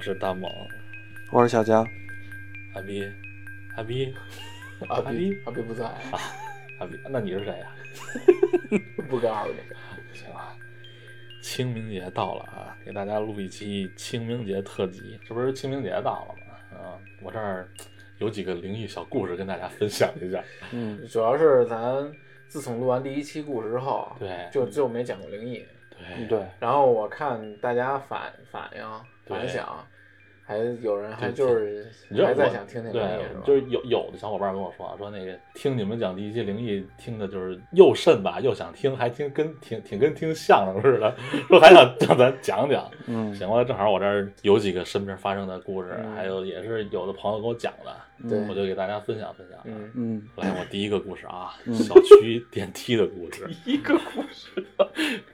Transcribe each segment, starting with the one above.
我是大猛，我是小江，阿逼，阿逼，阿阿逼阿逼不在，阿逼，那你是谁呀、不告诉你。行啊，清明节到了啊，给大家录一期清明节特辑。这不是清明节到了吗？啊，我这儿有几个灵异小故事跟大家分享一下。嗯，主要是咱自从录完第一期故事之后，啊对。就就没讲过灵异。对。对，然后我看大家反反应反响，还有人还就是你知道我还在想听听灵对异？就是有有的小伙伴跟我说，说那个听你们讲第一期灵异，听的就是又慎吧，又想听，还听跟挺挺跟听相声似的，说还想 让咱讲讲。嗯，行了，正好我这儿有几个身边发生的故事，嗯还有也是有的朋友跟我讲的，对我就给大家分享分享。嗯，嗯来，我第一个故事啊，嗯小区电梯的故事，第一个故事，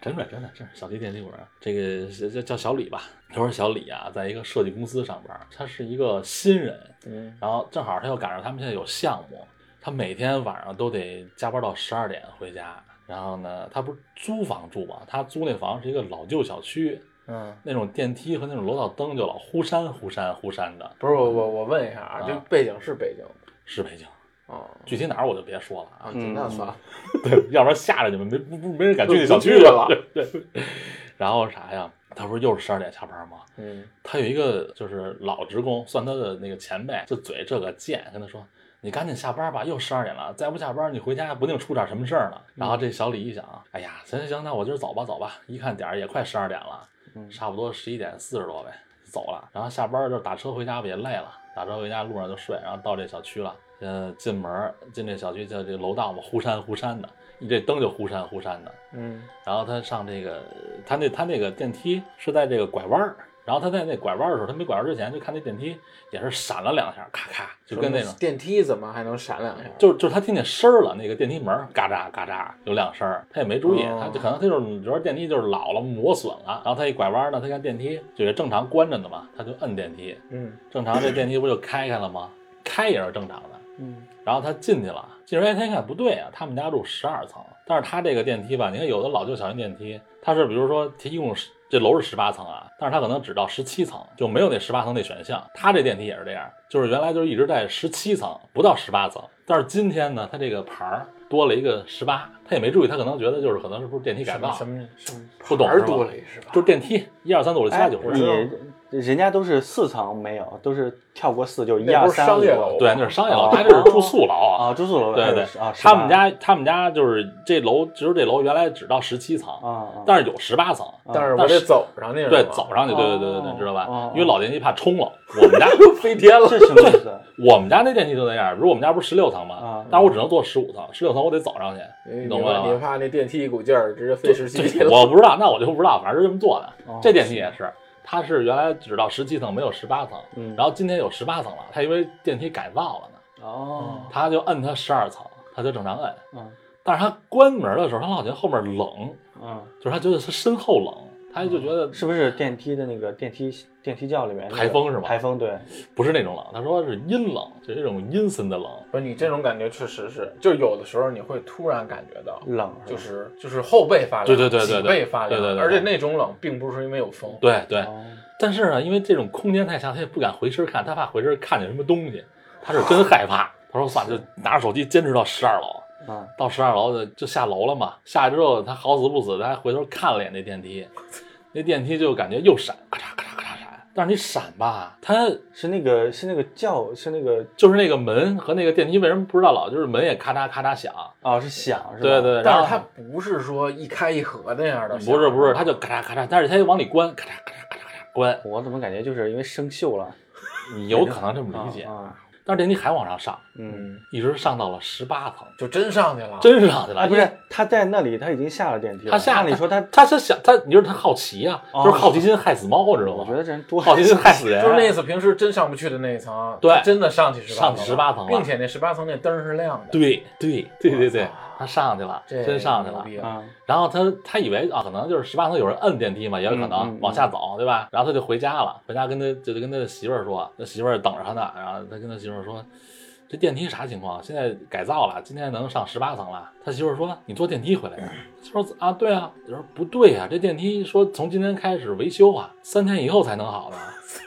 真的真的真是小区电梯故事。这个叫叫小李吧，他说小李啊，在一个设计公司上班，他是一个新人，嗯然后正好他又赶上他们现在有项目，他每天晚上都得加班到十二点回家。然后呢，他不是租房住嘛，他租那房是一个老旧小区，嗯，那种电梯和那种楼道灯就老忽闪忽闪忽闪的，不是我我我问一下啊，啊这背景是北京是北京，哦具体哪儿我就别说了啊那算了，对，要不然吓着你们没不不没人敢去那小区去了对 对。然后啥呀？他不是又是十二点下班吗？嗯他有一个就是老职工，算他的那个前辈，这嘴这个贱，跟他说：“你赶紧下班吧，又十二点了，再不下班你回家不定出点什么事儿呢。”然后这小李一想，哎呀，行行行，那我今儿走吧走吧，一看点儿也快十二点了，嗯差不多十一点四十多呗，走了。然后下班就打车回家不也累了，打车回家路上就睡，然后到这小区了，呃，进门进这小区叫这楼道嘛，忽闪忽闪的，一这灯就忽闪忽闪的。嗯然后他上这个，他那他那个电梯是在这个拐弯儿，然后他在那拐弯儿的时候，他没拐弯之前就看那电梯也是闪了两下，咔咔，就跟那种，电梯怎么还能闪两下？就就是他听见声儿了，那个电梯门儿嘎喳嘎喳有两声儿，他也没注意，哦他就可能他就是觉得电梯就是老了磨损了，然后他一拐弯呢，他看电梯就是正常关着的嘛，他就摁电梯，嗯正常这电梯不就开开了吗？开也是正常的，嗯。然后他进去了，进去哎，他一看不对啊，他们家住十二层，但是他这个电梯吧，你看有的老旧小型电梯，它是比如说它一共这楼是十八层啊，但是它可能只到十七层，就没有那十八层那选项。他这电梯也是这样，就是原来就是一直在十七层，不到十八层，但是今天呢，它这个牌儿多了一个十八，他也没注意，他可能觉得就是可能是不是电梯改造，什么什么不懂是儿多了一是吧？就是电梯一二三四五六七八哎九十，你人家都是四层没有，都是跳过四，就是一二三五商业楼对，那是商业楼，哦他这是住宿楼啊。啊，住宿楼对对啊，他们家他们家就是这楼，只有这楼原来只到十七层，啊啊，但是有十八层，但是我得走上去，对，走上去，对对对对对，哦知道吧哦？因为老电梯怕冲了，我们家飞天了。这什么意思？我们家那电梯就那样，比如我们家不是十六层吗啊？但是我只能坐十五层，十六层我得走上去，你你懂吗你怕那电梯一股劲儿直接飞十七去对，了？我不知道，那我就不知道，反正是这么做的哦。这电梯也是，它是原来只到十七层，没有十八层，嗯。然后今天有十八层了，它因为电梯改造了呢，哦，他就摁它十二层，他就正常摁。嗯。但是他关门的时候，他老觉得后面冷，嗯，就是他觉得他身后冷，他就觉得是不是电梯的那个电梯电梯教里面那个台风是吗台风对，不是那种冷，他说是阴冷，就是一种阴森的冷。不是你这种感觉确实是，就有的时候你会突然感觉到，冷就是就是后背发凉，对对对对对脊背发凉，对对对对而且那种冷并不是因为有风，对对，哦但是呢，因为这种空间太小，他也不敢回身看，他怕回身看见什么东西，他是真害怕。他说算了，就拿着手机坚持到十二楼，嗯到十二楼就就下楼了嘛。下去之后，他好死不死，他还回头看了眼那电梯，那电梯就感觉又闪，咔嚓咔嚓咔嚓闪。但是你闪吧，它是那个是那个叫是那个就是那个门和那个电梯为什么不知道老就是门也咔嚓咔嚓响？啊是响是吧？对对，然后但是它不是说一开一合那样的，不是不是，它就咔嚓咔嚓，但是它往里关，咔嚓咔嚓咔嚓咔嚓关，我怎么感觉就是因为生锈了？你有可能这么理解。啊，但是电梯还往上上，嗯，嗯，一直上到了十八层，就真上去了，真上去了。哎，不是他在那里，他已经下了电梯了。他下了。你说他，他是想他，你说他好奇呀、哦就是好奇心害死猫，知道吗？我觉得这人多好奇心害死人。就是那次平时真上不去的那一层，对真的上去十上去18层了并且那十八层那灯是亮的，对对对对对他上去了，真上去了。然后他他以为啊，可能就是十八层有人摁电梯嘛，也有可能嗯往下走，对吧？然后他就回家了，回家跟他就跟他媳妇儿说，他媳妇儿等着他呢。然后他跟他媳妇儿说，这电梯啥情况？现在改造了，今天能上十八层了。他媳妇儿说：“你坐电梯回来的。”他说：“啊，对啊。”他说：“不对啊、这电梯说从今天开始维修啊，三天以后才能好的。”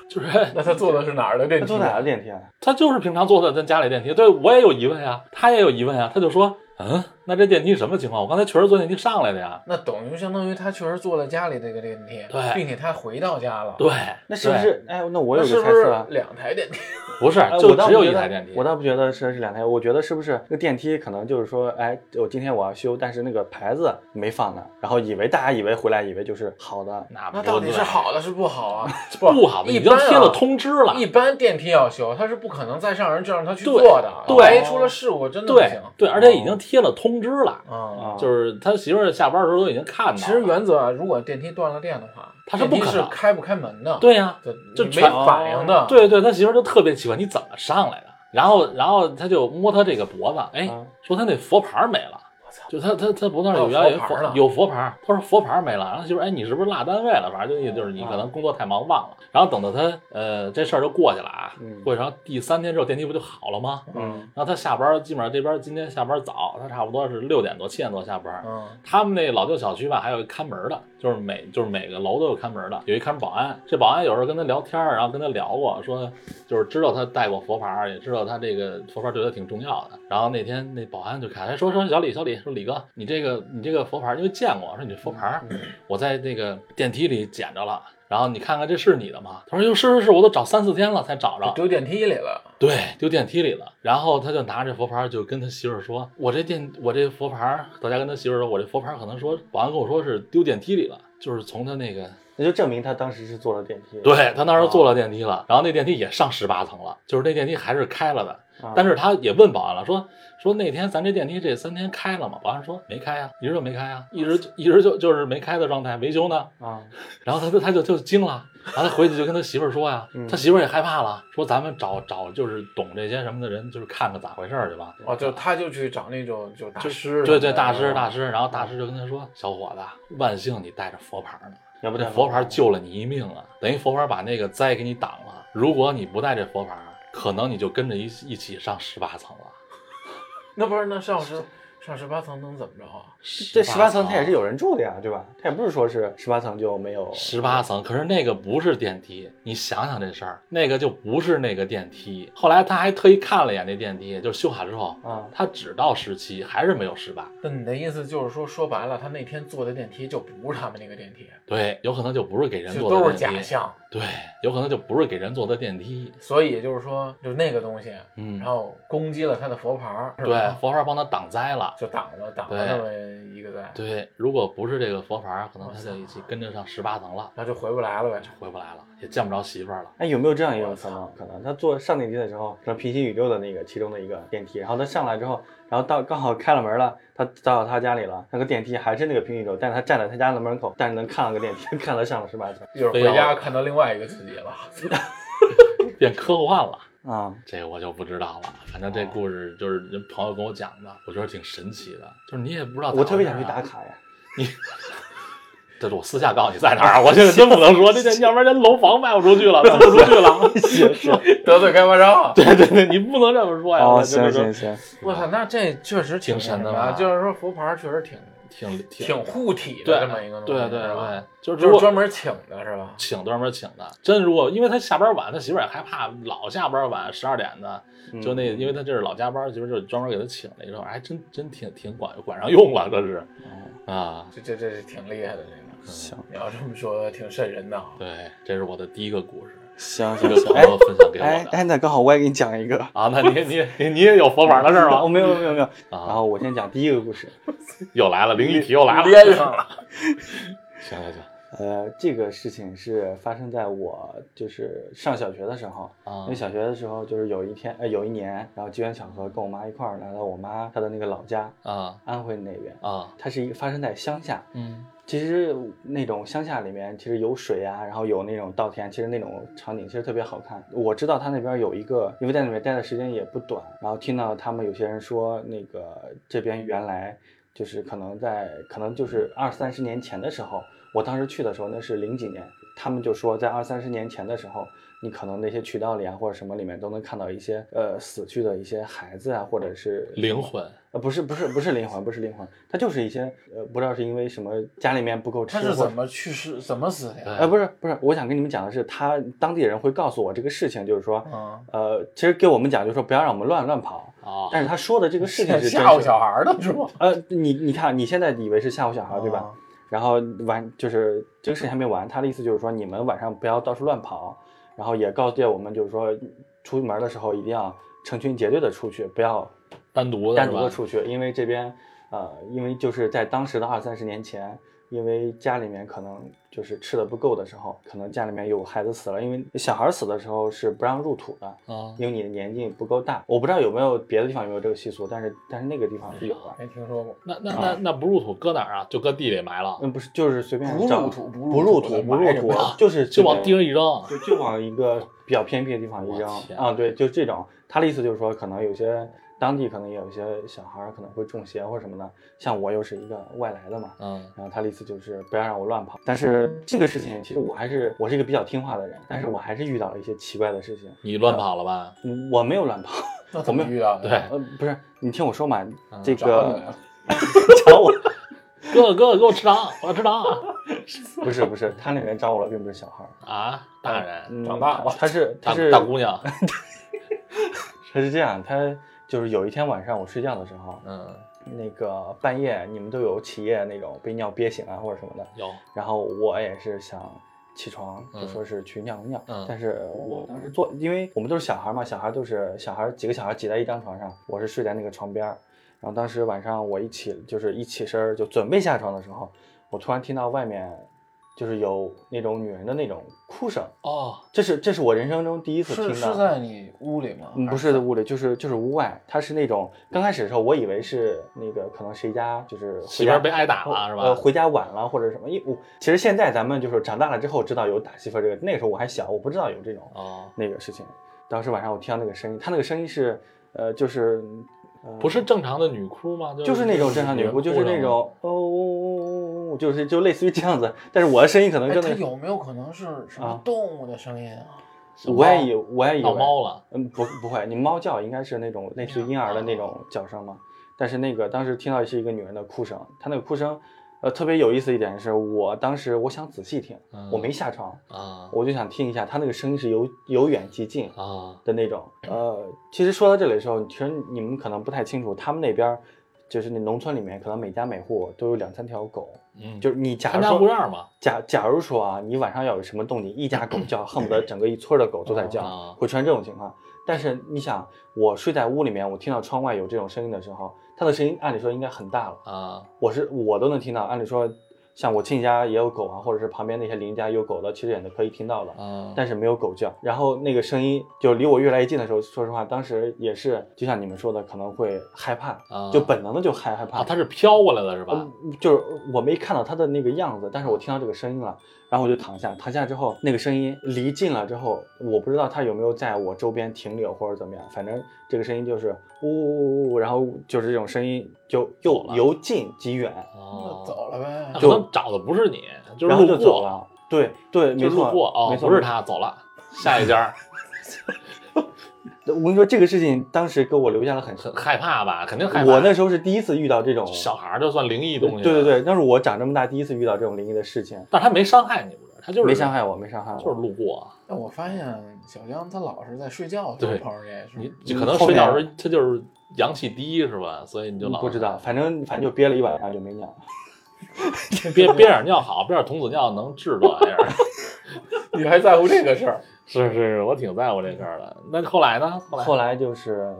就是那他坐的是哪儿的电梯？他坐哪儿的电梯啊？他就是平常坐的咱家里电梯。对我也有疑问呀，他也有疑问呀。他就说：“嗯，那这电梯什么情况？我刚才确实坐电梯上来的呀。那等于相当于他确实坐了家里这个电梯，对并且他回到家了。”对，那是不是？哎，那我有那是不是个猜测啊。两台电梯？不是哎，就只有一台电梯。我倒不觉得是是两台，我觉得是不是那个电梯可能就是说，哎，我今天我要修，但是那个牌子没放呢，然后以为大家以为回来以为就是好的，那不那到底是好的是不好啊？不好一般啊贴了通知了。一般电梯要修，他是不可能再上人就让他去对做的。对万一出了事故真的不行。对，而且已经贴了通知了，啊，啊，就是他媳妇儿下班的时候都已经看到了。其实原则啊，如果电梯断了电的话，他是不可能开不开门的。对呀、这，没反应的。对对，他媳妇儿就特别奇怪，你怎么上来的？然后然后他就摸他这个脖子，哎，啊说他那佛牌没了。就他他他脖子上还有有原来有佛牌呢有佛牌，他说佛牌没了，然后媳妇儿哎你是不是落单位了？反正就意思就是你可能工作太忙忘了。然后等到他呃这事儿就过去了啊，嗯过去然后第三天之后电梯不就好了吗？嗯然后他下班基本上这边今天下班早，他差不多是六点多七点多下班。嗯，他们那老旧小区吧，还有一看门的，就是每就是每个楼都有看门的，有一看门保安。这保安有时候跟他聊天儿，然后跟他聊过，说就是知道他带过佛牌，也知道他这个佛牌对他挺重要的。然后那天那保安就看，哎，说说小李小李，说李哥，你这个你这个佛牌，因为见过，说你这佛牌儿，我在那个电梯里捡着了。然后你看看这是你的吗？他说哟是是是，我都找三四天了才找着。丢电梯里了。对，丢电梯里了。然后他就拿着佛牌就跟他媳妇儿说：“我这电，我这佛牌儿，到家跟他媳妇儿说，我这佛牌可能说，保安跟我说是丢电梯里了，就是从他那个，那就证明他当时是坐了电梯。对他当时坐了电梯了，然后那电梯也上十八层了，就是那电梯还是开了的。啊，但是他也问保安了，说说那天咱这电梯这三天开了吗？保安说没开呀、一直就没开啊、一直一直就就是没开的状态，维修呢。啊，然后他就他就就惊了，然后他回去就跟他媳妇儿说呀，嗯他媳妇儿也害怕了，说咱们找找就是懂这些什么的人，就是看看咋回事儿去吧。哦，就他就去找那种就大师，对对，大师大师，然后大师就跟他说：“小伙子，万幸你带着佛牌呢，要不这佛牌救了你一命啊，等于佛牌把那个灾给你挡了。如果你不带这佛牌，可能你就跟着一一起上十八层了。那不是那上十上十八层能怎么着啊？这十八层它也是有人住的呀，对吧？它也不是说是十八层就没有十八层，可是那个不是电梯，你想想这事儿，那个就不是那个电梯。后来他还特意看了一眼那电梯，就修好之后，啊，他只到十七，还是没有十八。那你的意思就是说，说白了，他那天坐的电梯就不是他们那个电梯，对，有可能就不是给人就都是坐的电梯。假象。对，有可能就不是给人坐的电梯。所以就是说，就那个东西，嗯然，后攻击了他的佛牌儿，是对吧，佛牌帮他挡灾了。就挡了挡了那么一个灾，对，如果不是这个佛牌，可能他就一起跟着上十八层了，那就回不来了呗。就回不来了，也见不着媳妇儿了。哎，有没有这样一种可能？可能他坐上电梯的时候，可能平行宇宙的那个其中的一个电梯，然后他上来之后，然后到刚好开了门了，他到他家里了，那个电梯还是那个平行宇宙，但是他站在他家的门口，但是能看到个电梯，看到上了十八层一会儿回家看到另外一个自己了，变科幻了，啊。这我就不知道了。反正这故事就是人朋友跟我讲的，我觉得挺神奇的。就是你也不知道，我特别想去打。卡呀。这是我私下告诉你在哪儿，我现在真不能说，这这要不然人楼房卖不出去了，卖不出去了。得罪开发商。对对对，你不能这么说呀。行行行，我操，那这确实挺神的吧啊！就是说佛牌确实挺挺挺挺护体的这么一个东西，对对对，就是就是专门请的是吧？请专门请的，真如果因为他下班晚，他媳妇也害怕，老下班晚十二点的，嗯就那因为他这是老加班，媳妇就专门给他请了一个，还真真挺挺管管上用了，这是啊，这这这是挺厉害的这个。行你要这么说，挺瘆人的啊。对，这是我的第一个故事，行行行，友分享给我的哎哎，那刚好我也给你讲一个。啊，那你你你你也有佛法的事儿哦，吗？没有没有没有。然啊，后我先讲第一个故事。又来了，灵异体又来了，连上了。行行行呃，这个事情是发生在我就是上小学的时候。啊因为小学的时候，就是有一天，呃，有一年，然后机缘巧合，跟我妈一块儿来到我妈她的那个老家，啊安徽那边。啊它是一个发生在乡下，嗯其实那种乡下里面，其实有水啊，然后有那种稻田，其实那种场景其实特别好看。我知道他那边有一个，因为在那边待的时间也不短，然后听到他们有些人说，那个这边原来就是可能在可能就是二三十年前的时候，我当时去的时候那是零几年，他们就说在二三十年前的时候，你可能那些渠道里啊或者什么里面都能看到一些呃死去的一些孩子啊，或者是灵魂呃不是不是不是灵魂不是灵魂，他就是一些呃不知道是因为什么家里面不够吃他是怎么去世、怎么死的呀？呃，不是不是，我想跟你们讲的是，他当地人会告诉我这个事情，就是说，嗯，呃，其实给我们讲，就是说不要让我们乱乱跑。啊，但是他说的这个事情是吓唬小孩儿的是吗？呃，你你看，你现在以为是吓唬小孩，对吧？哦？然后完就是这个事情还没完，他的意思就是说，你们晚上不要到处乱跑，然后也告诫我们，就是说出门的时候一定要成群结队的出去，不要单独单？独的出去，因为这边呃，因为就是在当时的二三十年前，因为家里面可能就是吃的不够的时候，可能家里面有孩子死了，因为小孩死的时候是不让入土的，啊，因为你的年纪不够大。我不知道有没有别的地方有没有这个习俗，但是但是那个地方是有的。没听说过。那那那那不入土搁哪儿啊？就搁地里埋了，嗯，不是，就是随便不入土不不入土，不入土就是就往地上上一扔。就就往一个比较偏僻的地方一扔啊，对，就这种。他的意思就是说，可能有些当地可能也有一些小孩儿可能会中邪或者什么的，像我又是一个外来的嘛，嗯，然后他的意思就是不要让我乱跑。但是这个事情其实我还是我是一个比较听话的人，但是我还是遇到了一些奇怪的事情。你乱跑了吧？嗯，我没有乱跑，那怎么遇到的？对呃，不是，你听我说嘛，嗯这个了 找我哥哥哥哥，给我吃糖，我要吃糖不是不是，他那人找我了，并不是小孩儿，啊！大人，嗯长大了他是他是大姑娘，他是这样，他就是有一天晚上我睡觉的时候，嗯，那个半夜你们都有起夜那种被尿憋醒啊或者什么的，有，然后我也是想起床，嗯就说是去尿个尿，嗯。但是我当时坐，因为我们都是小孩嘛，小孩都是小孩几个小孩挤在一张床上，我是睡在那个床边儿，然后当时晚上我一起就是一起身就准备下床的时候，我突然听到外面就是有那种女人的那种哭声，哦，这是这是我人生中第一次听是到。是在你屋里吗？嗯，不是在屋里，就是就是屋外，它是那种刚开始的时候，我以为是那个可能谁家就是媳妇儿被挨打了是吧？呃，回家晚了或者什么，因为我其实现在咱们就是长大了之后知道有打媳妇儿这个，那个时候我还小，我不知道有这种哦，那个事情。当时晚上我听到那个声音，他那个声音是呃就是呃不是正常的女哭吗？就是那种正常女哭，就是那人种哦就是就类似于这样子，但是我的声音可能哎，真的它有没有可能是什么啊动物的声音啊？我也以我也以为闹猫了，嗯，不不会，你猫叫应该是那种类似于婴儿的那种叫声嘛。但是那个当时听到是一个女人的哭声，她那个哭声，呃，特别有意思一点是我当时我想仔细听，嗯我没下床，啊我就想听一下她那个声音是由由远及近啊的那种。呃，其实说到这里的时候，其实你们可能不太清楚，他们那边儿就是那农村里面，可能每家每户都有两三条狗。嗯，就是你假如说护院嘛，假假如说啊，你晚上要有什么动静，一家狗叫，恨不得整个一村的狗都在叫，啊会出现这种情况。但是你想，我睡在屋里面，我听到窗外有这种声音的时候，它的声音按理说应该很大了，啊我是我都能听到。按理说，像我亲戚家也有狗啊，或者是旁边那些邻家有狗的，其实也能可以听到的。啊，但是没有狗叫，然后那个声音就离我越来越近的时候，说实话，当时也是就像你们说的，可能会害怕，啊就本能的就害害怕。啊，它是飘过来的是吧？嗯，就是我没看到它的那个样子，但是我听到这个声音了，然后我就躺下，躺下之后，那个声音离近了之后，我不知道他有没有在我周边停留或者怎么样，反正这个声音就是呜呜呜呜，然后就是这种声音就又由近及远，那哦，走了呗那。可能找的不是你，就是然后就路过，走了。对对，没错，没，错，不是他走了，下一家 我跟你说，这个事情当时给我留下了很深。很害怕吧？肯定害怕。我那时候是第一次遇到这种，小孩儿就算灵异东西，对对，对，那是我长这么大第一次遇到这种灵异的事情，但他没伤害你，不是？他就是没伤，害我，没伤害我，就是路过。但我发现小江他老是在睡觉的时候对碰上这些事儿。你你可能睡觉面时候他就是阳气低是吧？所以你就老不知道，反正反正就憋了一晚上就没尿。憋憋点尿好，憋点童子尿能治这玩意儿。你还在乎这个事儿？是是是，我挺在乎这事儿的。那后来呢？后来就是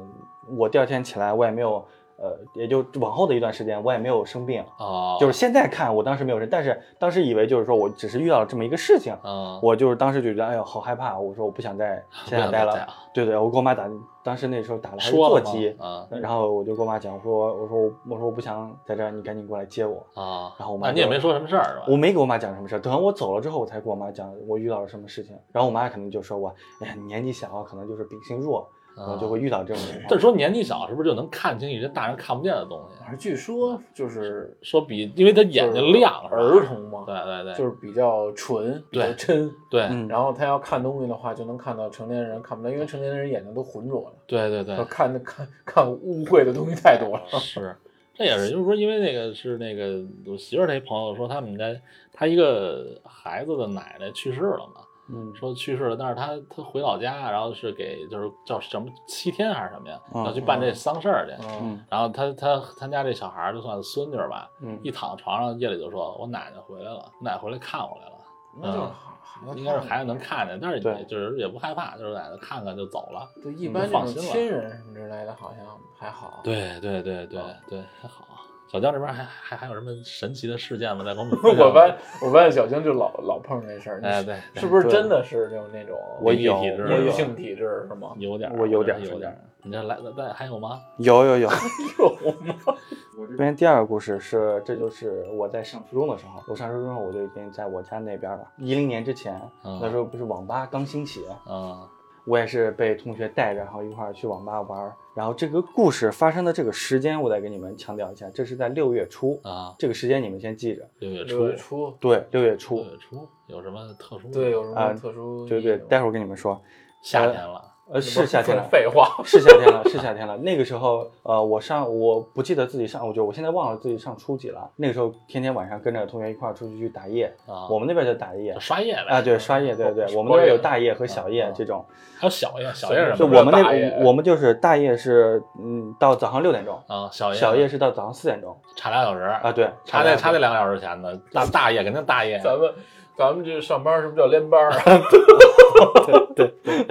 我第二天起来，我也没有，呃，也就往后的一段时间，我也没有生病。啊，就是现在看，我当时没有生，但是当时以为就是说我只是遇到了这么一个事情，嗯，我就是当时就觉得，哎呦，好害怕。我说我不想在现在待了。啊对对，我给我妈打，当时那时候打了还是座机，啊然后我就跟我妈讲，我说我说我说我不想在这儿，你赶紧过来接我。啊，然后我妈你也没说什么事儿是吧？我没给我妈讲什么事儿，等我走了之后，我才跟我妈讲我遇到了什么事情。然后我妈可能就说我，哎呀，你年纪小，可能就是秉性弱然后就会遇到这种情况。这说年纪小是不是就能看清一些大人看不见的东西？而据说就是说比因为他眼睛亮，是儿童嘛，对对对，就是比较纯，比较真。对嗯然后他要看东西的话，就能看到成年人看不到，因为成年人眼睛都浑浊了，对对对，看的看看污秽的东西太多了。是，这也是，就是说，因为那个是那个我媳妇儿那朋友说，他们家他一个孩子的奶奶去世了嘛，嗯说去世了，但是他他回老家，然后是给就是叫什么七天还是什么呀，嗯要去办这丧事儿去。嗯，然后他他他家这小孩儿就算孙女儿吧，嗯一躺床上夜里就说：“我奶奶回来了，我奶奶回来看我来了。那就应该是孩子能看见，但是也就是也不害怕，就是奶奶看看就走了。对，一般这种放心了亲人什么之类的，好像还好。，对对对对啊对，还好。小江这边还还还有什么神奇的事件吗？在给我们我发现我发现小江就老老碰这事儿，哎对，是不是真的是就那种我有体质我有阴性体质是吗？有点儿，我有点儿有点儿。你这来再再还有吗？有有有。有 吗？这边第二个故事是，这就是我在上初中的时候，我上初中的时候我就已经在我家那边了。一零年之前，嗯那时候不是网吧刚兴起，嗯我也是被同学带着，然后一块儿去网吧玩儿。然后这个故事发生的这个时间，我再给你们强调一下，这是在六月初，啊，这个时间你们先记着。六月初六，月初，对，六月初六，月初有什么特殊的？对，有什啊么特殊？对对，待会儿跟你们说。夏天了，呃，是夏天了，废话。是夏天了，是夏天了。那个时候，呃，我上我不记得自己上，我就我现在忘了自己上初几了。那个时候天天晚上跟着同学一块儿出去去打夜，啊，我们那边叫打夜刷夜呗啊，对，刷夜，对对对，我们那边有大夜和小夜这种。还有小夜，小夜是什就么？我们那我们就是大夜是嗯到早上六点钟，啊，小夜小夜是到早上四点钟差俩小时啊，对，差那差那两个小时前呢。大大夜肯定大夜，咱们咱们这上班是不是叫连班儿 对？对，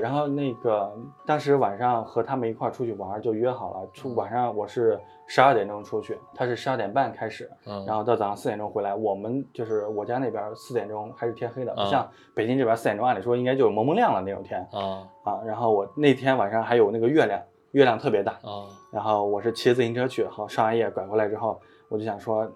然后那个当时晚上和他们一块儿出去玩儿，就约好了，出晚上我是十二点钟出去，他是十二点半开始，嗯，然后到早上四点钟回来。我们就是我家那边四点钟还是天黑的，不嗯像北京这边四点钟，按理说应该就是蒙蒙亮了那种天啊啊。然后我那天晚上还有那个月亮，月亮特别大，啊然后我是骑自行车去，好上完夜拐回来之后，我就想说，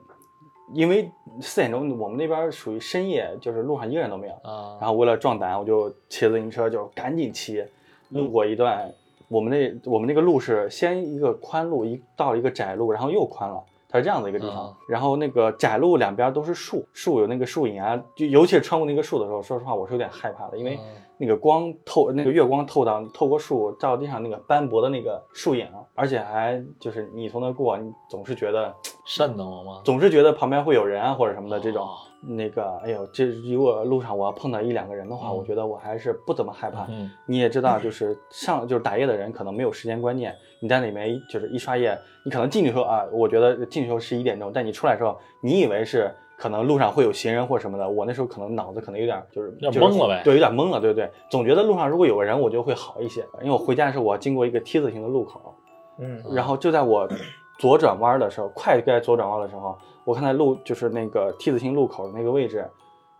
因为四点钟我们那边属于深夜，就是路上一个人都没有。啊，然后为了壮胆，我就骑自行车就赶紧骑，路过一段，我们那我们那个路是先一个宽路，一到一个窄路，然后又宽了。它是这样的一个地方，啊然后那个窄路两边都是树，树有那个树影啊，就尤其是穿过那个树的时候，说实话我是有点害怕的，因为嗯那个光透，那个月光透到透过树照地上那个斑驳的那个树影，而且还就是你从那过，你总是觉得瘆得慌吗？总是觉得旁边会有人啊或者什么的这种。哦那个，哎呦，这如果路上我要碰到一两个人的话，嗯我觉得我还是不怎么害怕。嗯你也知道，就是上就是打夜的人可能没有时间观念，你在里面就是一刷夜，你可能进去时候啊，我觉得进去时候十一点钟，但你出来的时候，你以为是可能路上会有行人或什么的，我那时候可能脑子可能有点就是有点就是懵了呗对，有点懵了，对不对？总觉得路上如果有个人，我就会好一些，因为我回家的时候我要经过一个 T 字形的路口，嗯然后就在我左转弯的时候，快该左转弯的时候，我看到路就是那个 T 字形路口的那个位置，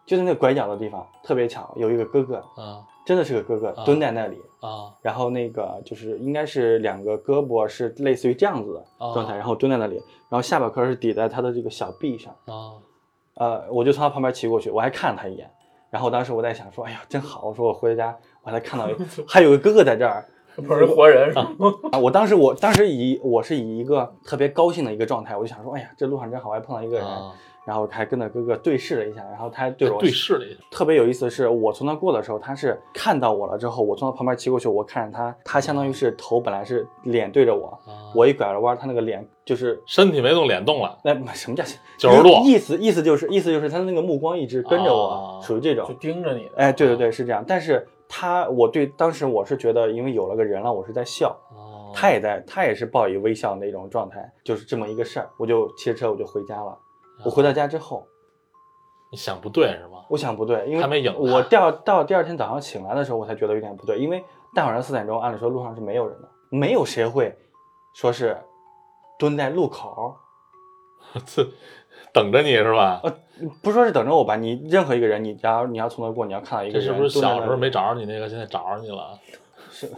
就在那个拐角的地方，特别巧，有一个哥哥，啊真的是个哥哥啊蹲在那里，啊然后那个就是应该是两个胳膊是类似于这样子的哦状态，然后蹲在那里，然后下巴颏是抵在他的这个小臂上，啊呃，我就从他旁边骑过去，我还看了他一眼，然后当时我在想说，哎呀，真好，我说我回家我还看到还有个哥哥在这儿，不是活人是吗？啊，我当时我当时以我是以一个特别高兴的一个状态，我就想说，哎呀，这路上真好，我还碰到一个人，啊！然后还跟着哥哥对视了一下，然后他还对我对视了一下，特别有意思的是，我从那过的时候，他是看到我了之后，我从他旁边骑过去，我看着他，他相当于是头本来是脸对着我，啊我一拐了弯，他那个脸就是身体没动，脸动了，那什么叫九十度意意思意思就是意思就是他的那个目光一直跟着我，哦属于这种就。盯着你的。哎，对对对，是这样。但是他，我对当时我是觉得，因为有了个人了，我是在笑，哦他也在，他也是报以微笑的那种状态，就是这么一个事儿。我就骑着车我就回家了。我回到家之后，你想不对是吗？我想不对，因为还没影我第到第二天早上醒来的时候，我才觉得有点不对，因为大晚上四点钟，按理说路上是没有人的，没有谁会说是蹲在路口，这等着你是吧？呃，不说是等着我吧，你任何一个人，你要你要从那过，你要看到一个人这是不是小时候没找着你那个，现在找着你了？是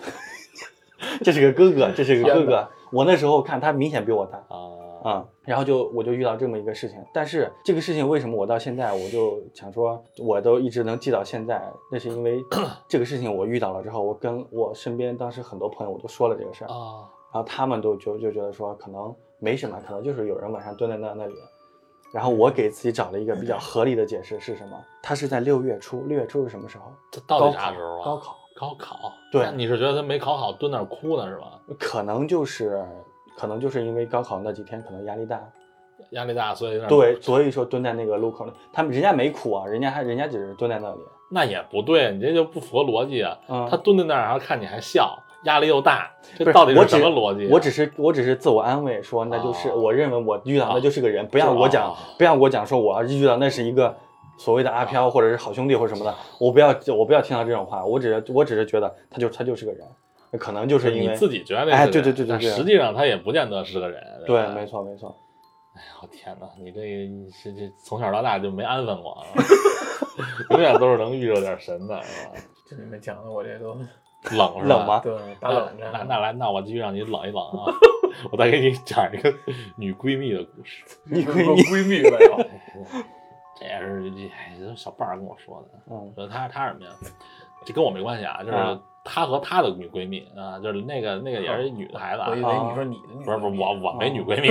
这是个哥哥，这是个哥哥。我那时候看他明显比我大，啊啊、然后就我就遇到这么一个事情，但是这个事情为什么我到现在我就想说，我都一直能记到现在，那是因为 这个事情我遇到了之后，我跟我身边当时很多朋友我都说了这个事儿，啊，然后他们都就就觉得说可能没什么，可能就是有人晚上蹲在那那里。然后我给自己找了一个比较合理的解释是什么？他是在六月初，六月初是什么时候？这到底啥时候啊？高考，高考。对你是觉得他没考好，蹲那儿哭呢是吧？可能就是可能就是因为高考那几天可能压力大，压力大，所以对，所以说蹲在那个路口，他们人家没哭啊，人家还人家只是蹲在那里。那也不对，你这就不符合逻辑啊。嗯他蹲在那儿，然后看你还笑，压力又大，这到底是什么逻辑啊？我只是我只是自我安慰说，那就是、哦我认为我遇到那就是个人，不要我讲、哦不要我讲说我遇到那是一个所谓的阿飘或者是好兄弟或者什么的，我不要我不要听到这种话，我只是我只是觉得他就他就是个人，可能就是因为你自己觉得那哎是个人对对对对实际上他也不见得是个人。对，吧没。错没错，哎呀，我天哪，你这你是这从小到大就没安分过啊，永远都是能遇着点神的，是吧？这你们讲的我这都冷是吧？冷吗？对打冷战。那那来，那我继续让你冷一冷啊！我再给你讲一个女闺蜜的故事。女闺蜜，闺蜜没有？这也是这哎，这小伴儿跟我说的。嗯说她她什么呀？这跟我没关系啊，就是啊她和她的女闺蜜啊，就是那个那个也是一女的孩子啊我以，为你说你的女不是不是我我没女闺蜜，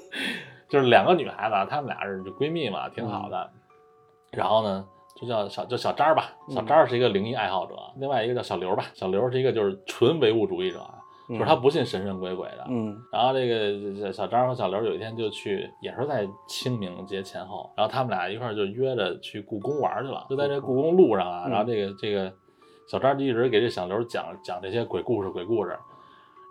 就是两个女孩子啊，她们俩是闺蜜嘛，挺好的。然后呢，就叫小就小张儿吧，小张儿是一个灵异爱好者，另外一个叫小刘吧，小刘是一个就是纯唯物主义者，啊就是他不信神神鬼鬼的。嗯然后这个小小张和小刘有一天就去，也是在清明节前后，然后他们俩一块儿就约着去故宫玩去了，就在这故宫路上啊，嗯然后这个这个小张就一直给这小刘讲讲这些鬼故事鬼故事，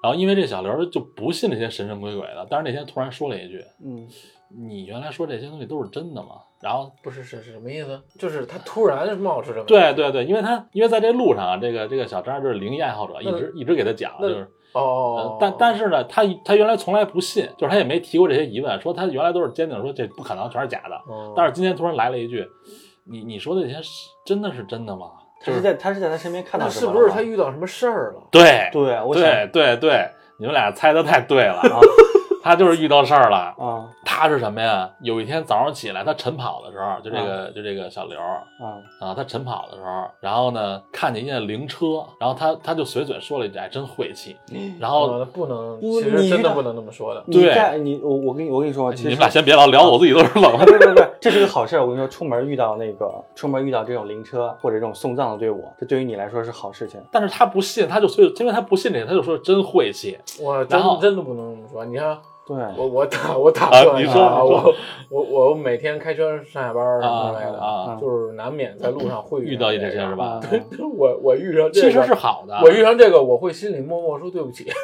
然后因为这小刘就不信这些神神鬼鬼的，但是那天突然说了一句嗯：“你原来说这些东西都是真的吗？”然后不是是是什么意思？就是他突然冒出这么对对对，因为他因为在这路上啊，这个这个小张就是灵异爱好者，一直一直给他讲，就是。哦呃，，但但是呢，他他原来从来不信，就是他也没提过这些疑问，说他原来都是坚定说这不可能，全是假的。哦但是今天突然来了一句，你你说的这些是真的是真的吗？他是在他是在他身边看到那什么是不是他遇到什么事儿了？对对我想对对对，你们俩猜的太对了，啊 他就是遇到事儿了。啊他是什么呀？有一天早上起来，他晨跑的时候，就这个、就这个小刘啊啊，他晨跑的时候，然后呢看见一辆灵车，然后他他就随嘴说了一句，哎，真晦气。然后不能，其实真的不能这么说的。对在你我我跟你我跟你说，其实你们俩先别老聊，我自己都是冷啊，不是不不，这是个好事儿。我跟你说，出门遇到那个出门遇到这种灵车或者这种送葬的队伍，这对于你来说是好事情。但是他不信，他就所以因为他不信这个，他就说真晦气。我真真的不能这么说。你看，对，我我打我打啊断你说一下啊，你说我我我每天开车上下班儿什么之类的，啊就是难免在路上会遇到一些是吧？对我我遇上这个，其实是好的，我遇上这个，我会心里默默说对不起。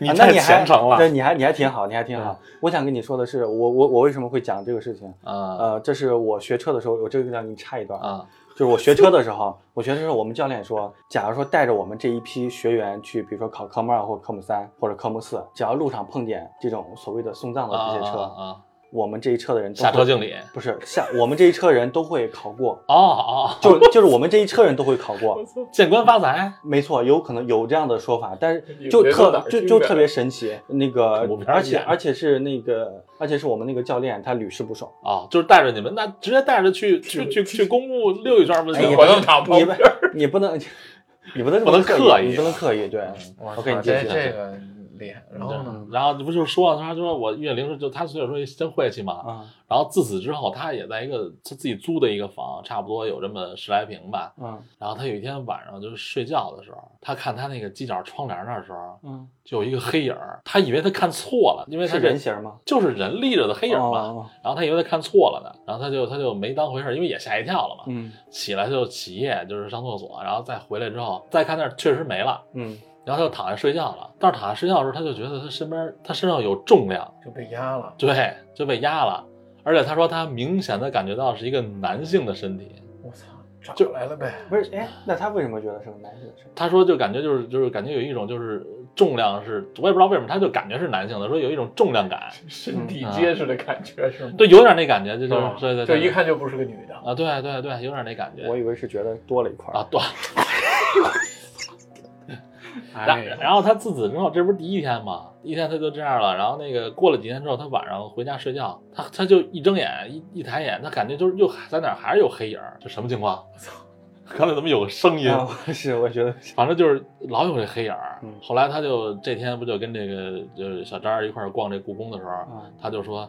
你那你还虔诚了对，你还你还挺好，你还挺好。我想跟你说的是，我我我为什么会讲这个事情？啊呃，这是我学车的时候，我这个地方给你插一段，啊就是我学车的时候，我学车的时候，我们教练说，假如说带着我们这一批学员去，比如说考科目二或科目三或者科目四，只要路上碰见这种所谓的送葬的这些车，我们这一车的人都会下车敬礼。不是下我们这一车人都会考过，哦哦，就就是我们这一车人都会考过，见官发财，没错，有可能有这样的说法，但是就特就就特别神奇，那个而且而且是那个而且是我们那个教练他屡试不爽，啊，就是带着你们，那直接带着去去去去公墓溜一圈不就行哎也了？活动场旁你不边，你不能你不能这么不能刻意你不能刻意，对。我，OK 你操这继续，这个厉害。然后呢？然后不就是说他说我遇见灵师，就他所以说真晦气嘛。啊然后自此之后，他也在一个他自己租的一个房，差不多有这么十来平吧。嗯然后他有一天晚上就是睡觉的时候，他看他那个犄角窗帘那儿的时候，嗯，就有一个黑影儿，他以为他看错了，因为他是人形吗？就是人立着的黑影嘛。哦然后他以为他看错了呢，然后他就他就没当回事儿，因为也吓一跳了嘛。嗯起来就起夜，就是上厕所，然后再回来之后再看那儿确实没了，嗯然后他就躺下睡觉了。但是躺下睡觉的时候，他就觉得他身边他身上有重量，就被压了。对，就被压了。而且他说他明显的感觉到是一个男性的身体，我操，找就来了呗。不是，哎，那他为什么觉得是个男性的身体？他说就感觉就是就是感觉有一种就是重量是，我也不知道为什么，他就感觉是男性的，说有一种重量感，身体嗯结实的感觉是吗？对，有点那感觉，就就是对对对，这一看就不是个女的。啊，对对对，有点那感觉我以为是觉得多了一块儿啊，对，然哎，然后他自此之后，这不是第一天吗？第一天他就这样了，然后那个过了几天之后，他晚上回家睡觉，他他就一睁眼一一抬眼，他感觉就是又在哪儿还是有黑影儿，这什么情况？我操！刚才怎么有个声音？啊，是我觉得反正就是老有这黑影儿嗯。后来他就这天不就跟这个就是小张一块儿逛这故宫的时候，啊他就说，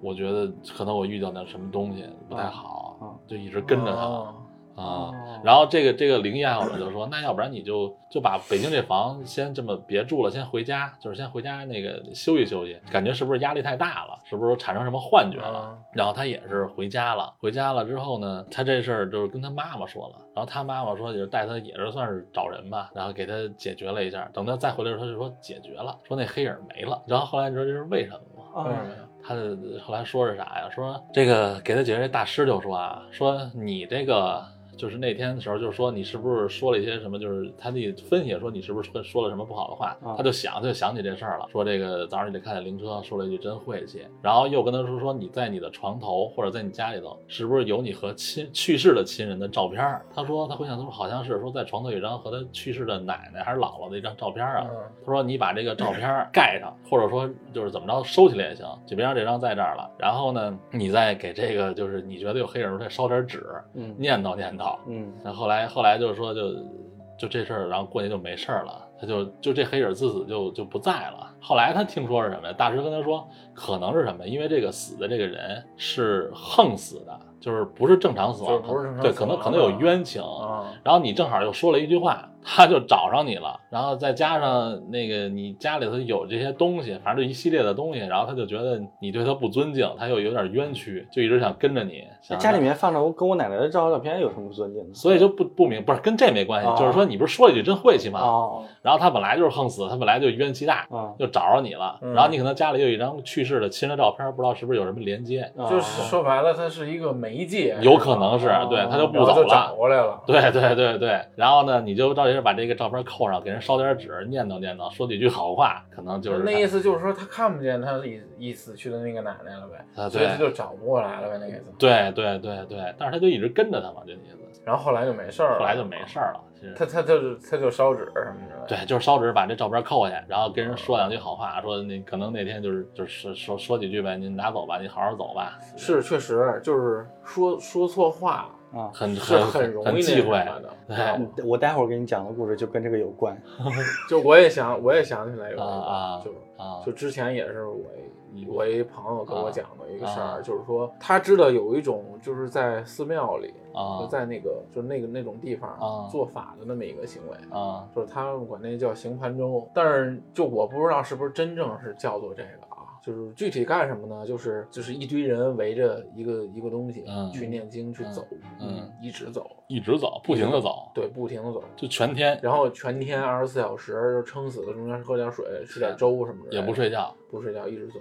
我觉得可能我遇到点什么东西不太啊好，啊就一直跟着他。哦啊哦，然后这个这个灵异爱好者就说，那要不然你就就把北京这房先这么别住了，先回家，就是先回家那个休息休息，感觉是不是压力太大了，是不是产生什么幻觉了？啊然后他也是回家了，回家了之后呢，他这事儿就是跟他妈妈说了，然后他妈妈说也是带他也是算是找人吧，然后给他解决了一下，等他再回来的时候，他就说解决了，说那黑影没了，然后后来你知道这是为什么吗？啊为什么呀？他的后来说是啥呀？说这个给他解决这大师就说啊，说你这个就是那天的时候，就是说你是不是说了一些什么？就是他那分析说你是不是说说了什么不好的话？啊他就想他就想起这事儿了，说这个早上你得看见灵车，说了一句真晦气，然后又跟他说说你在你的床头或者在你家里头是不是有你和亲去世的亲人的照片？他说他回想他说好像是说在床头有一张和他去世的奶奶还是姥姥的一张照片啊。嗯他说你把这个照片盖上，或者说就是怎么着收起来也行，就别让这张在这儿了。然后呢，你再给这个就是你觉得有黑影儿，再烧点纸，嗯念叨念叨。嗯然后后来后来就是说就就这事儿，然后过年就没事儿了，他就就这黑影儿自此就就不在了。后来他听说是什么呀？大师跟他说，可能是什么？因为这个死的这个人是横死的，就是不是正常死亡，就是不是正常对，可能可能有冤情。啊然后你正好又说了一句话，他就找上你了，然后再加上那个你家里头有这些东西，反正就一系列的东西，然后他就觉得你对他不尊敬，他又有点冤屈，就一直想跟着你。想家里面放着我跟我奶奶的照照片有什么不尊敬的？所以就不不明，不是跟这没关系，哦就是说你不是说了一句真晦气吗？哦然后他本来就是横死，他本来就冤气大，啊就找着你了。嗯然后你可能家里有一张去世的亲人照片，不知道是不是有什么连接，啊就是说白了，它是一个媒介，有可能是哦对，他就不走了找。过来了。对对对对，然后呢，你就照这把这个照片扣上，给人烧点纸，念叨念叨，说几句好话，可能就是那意思就是说，他看不见他已已死去的那个奶奶了呗，啊，所以他就找不过来了呗，那意思。对对对对，但是他就一直跟着他嘛，就那意思，然后后来就没事儿了，后来就没事儿了。其实他他就是他就烧纸什么的。对，就是烧纸把这照片扣下，然后跟人说两句好话，说那可能那天就是就是说说几句呗，你拿走吧，你好好走吧，是确实就是说说错话啊！很是很很容易忌讳什么的。对我待会儿给你讲的故事就跟这个有关。就我也想我也想起来有一个，啊啊就啊就之前也是我一我一朋友跟我讲的一个事啊儿，就是说他知道有一种就是在寺庙里，啊就在那个就那个那种地方啊做法的那么一个行为。啊就是他们管那叫行盘舟，但是就我不知道是不是真正是叫做这个啊，就是具体干什么呢？就是就是一堆人围着一个一个东西、嗯去念经去走，嗯一直走，一直走，不停的走，对，不停的走，就全天然后全天二十四小时就撑死了，中间喝点水，吃点粥什么的，也不睡觉，不睡觉，一直走，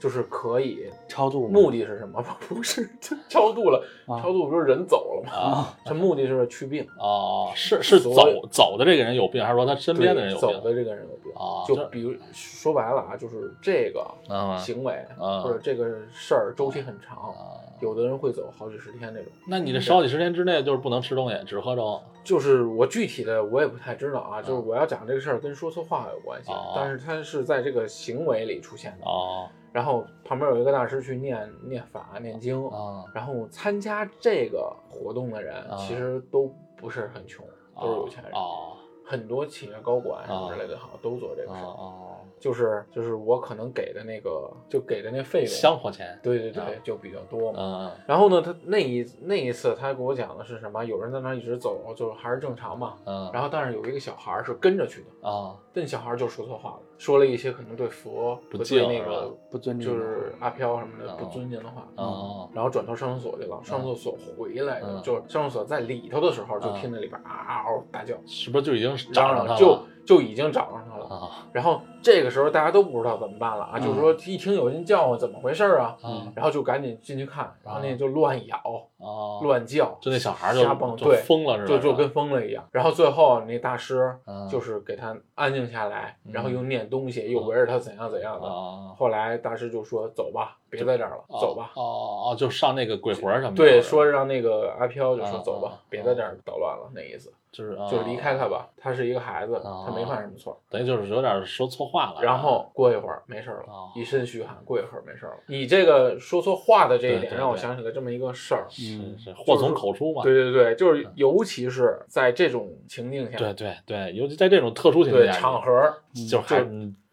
就是可以。超度吗目的是什么？不是超度了，啊超度不是人走了吗？啊 这目的是去病。啊，是是走走的这个人有病，还是说他身边的人有病？走的这个人有病啊就比如说白了啊，就是这个啊行为啊或者这个事儿周期很长，啊，有的人会走好几十天那种。那你这十好几十天之内就是不能吃东西，只喝粥。就是我具体的我也不太知道啊，就是我要讲这个事儿跟说错话有关系哦，但是它是在这个行为里出现的。哦。然后旁边有一个大师去念念法念经，啊然后参加这个活动的人啊其实都不是很穷，都是有钱人，哦。很多企业高管什么之类的，好像都做这哦个事儿。哦，就是就是我可能给的那个就给的那费用，香火钱，对对对，啊就比较多嘛。嗯然后呢，他那一那一次他给我讲的是什么？有人在那一直走，就还是正常嘛。嗯然后但是有一个小孩儿是跟着去的，啊那小孩儿就说错话了，说了一些可能对佛不敬那个不尊敬就是阿飘什么的哦不尊敬的话。哦然后转头上厕所去了，上厕所回来，嗯就上厕所在里头的时候，就嗯听那里边嗷嗷大叫，是不是就已经嚷？嚷就就已经找上他了。啊然后这个时候大家都不知道怎么办了啊，嗯就是说一听有人叫唤，怎么回事啊？啊然后就赶紧进去看，然后那就乱咬、哦，乱叫，就那小孩就瞎蹦，就对，疯了是吧？就就跟疯了一样。然后最后那大师嗯就是给他安静下来，嗯然后又念东西，又围着他怎样怎样的。啊后来大师就说：“走吧，别在这儿了，走吧。哦哦哦，就上那个鬼魂什么的。对，说让那个阿飘就说啊走吧啊，别在这儿捣乱了，那意思就是就是离开他吧。他是一个孩子，哦他没犯什么错。等于就是有点说错话了。然后过一会儿没事了，一身虚汗，过一会儿没事儿了。你这个说错话的这一点，让我想起了这么一个事儿。是是祸从口出嘛。对对对，就是尤其是在这种情境下，对对对，尤其在这种特殊情况下，对场合，就是还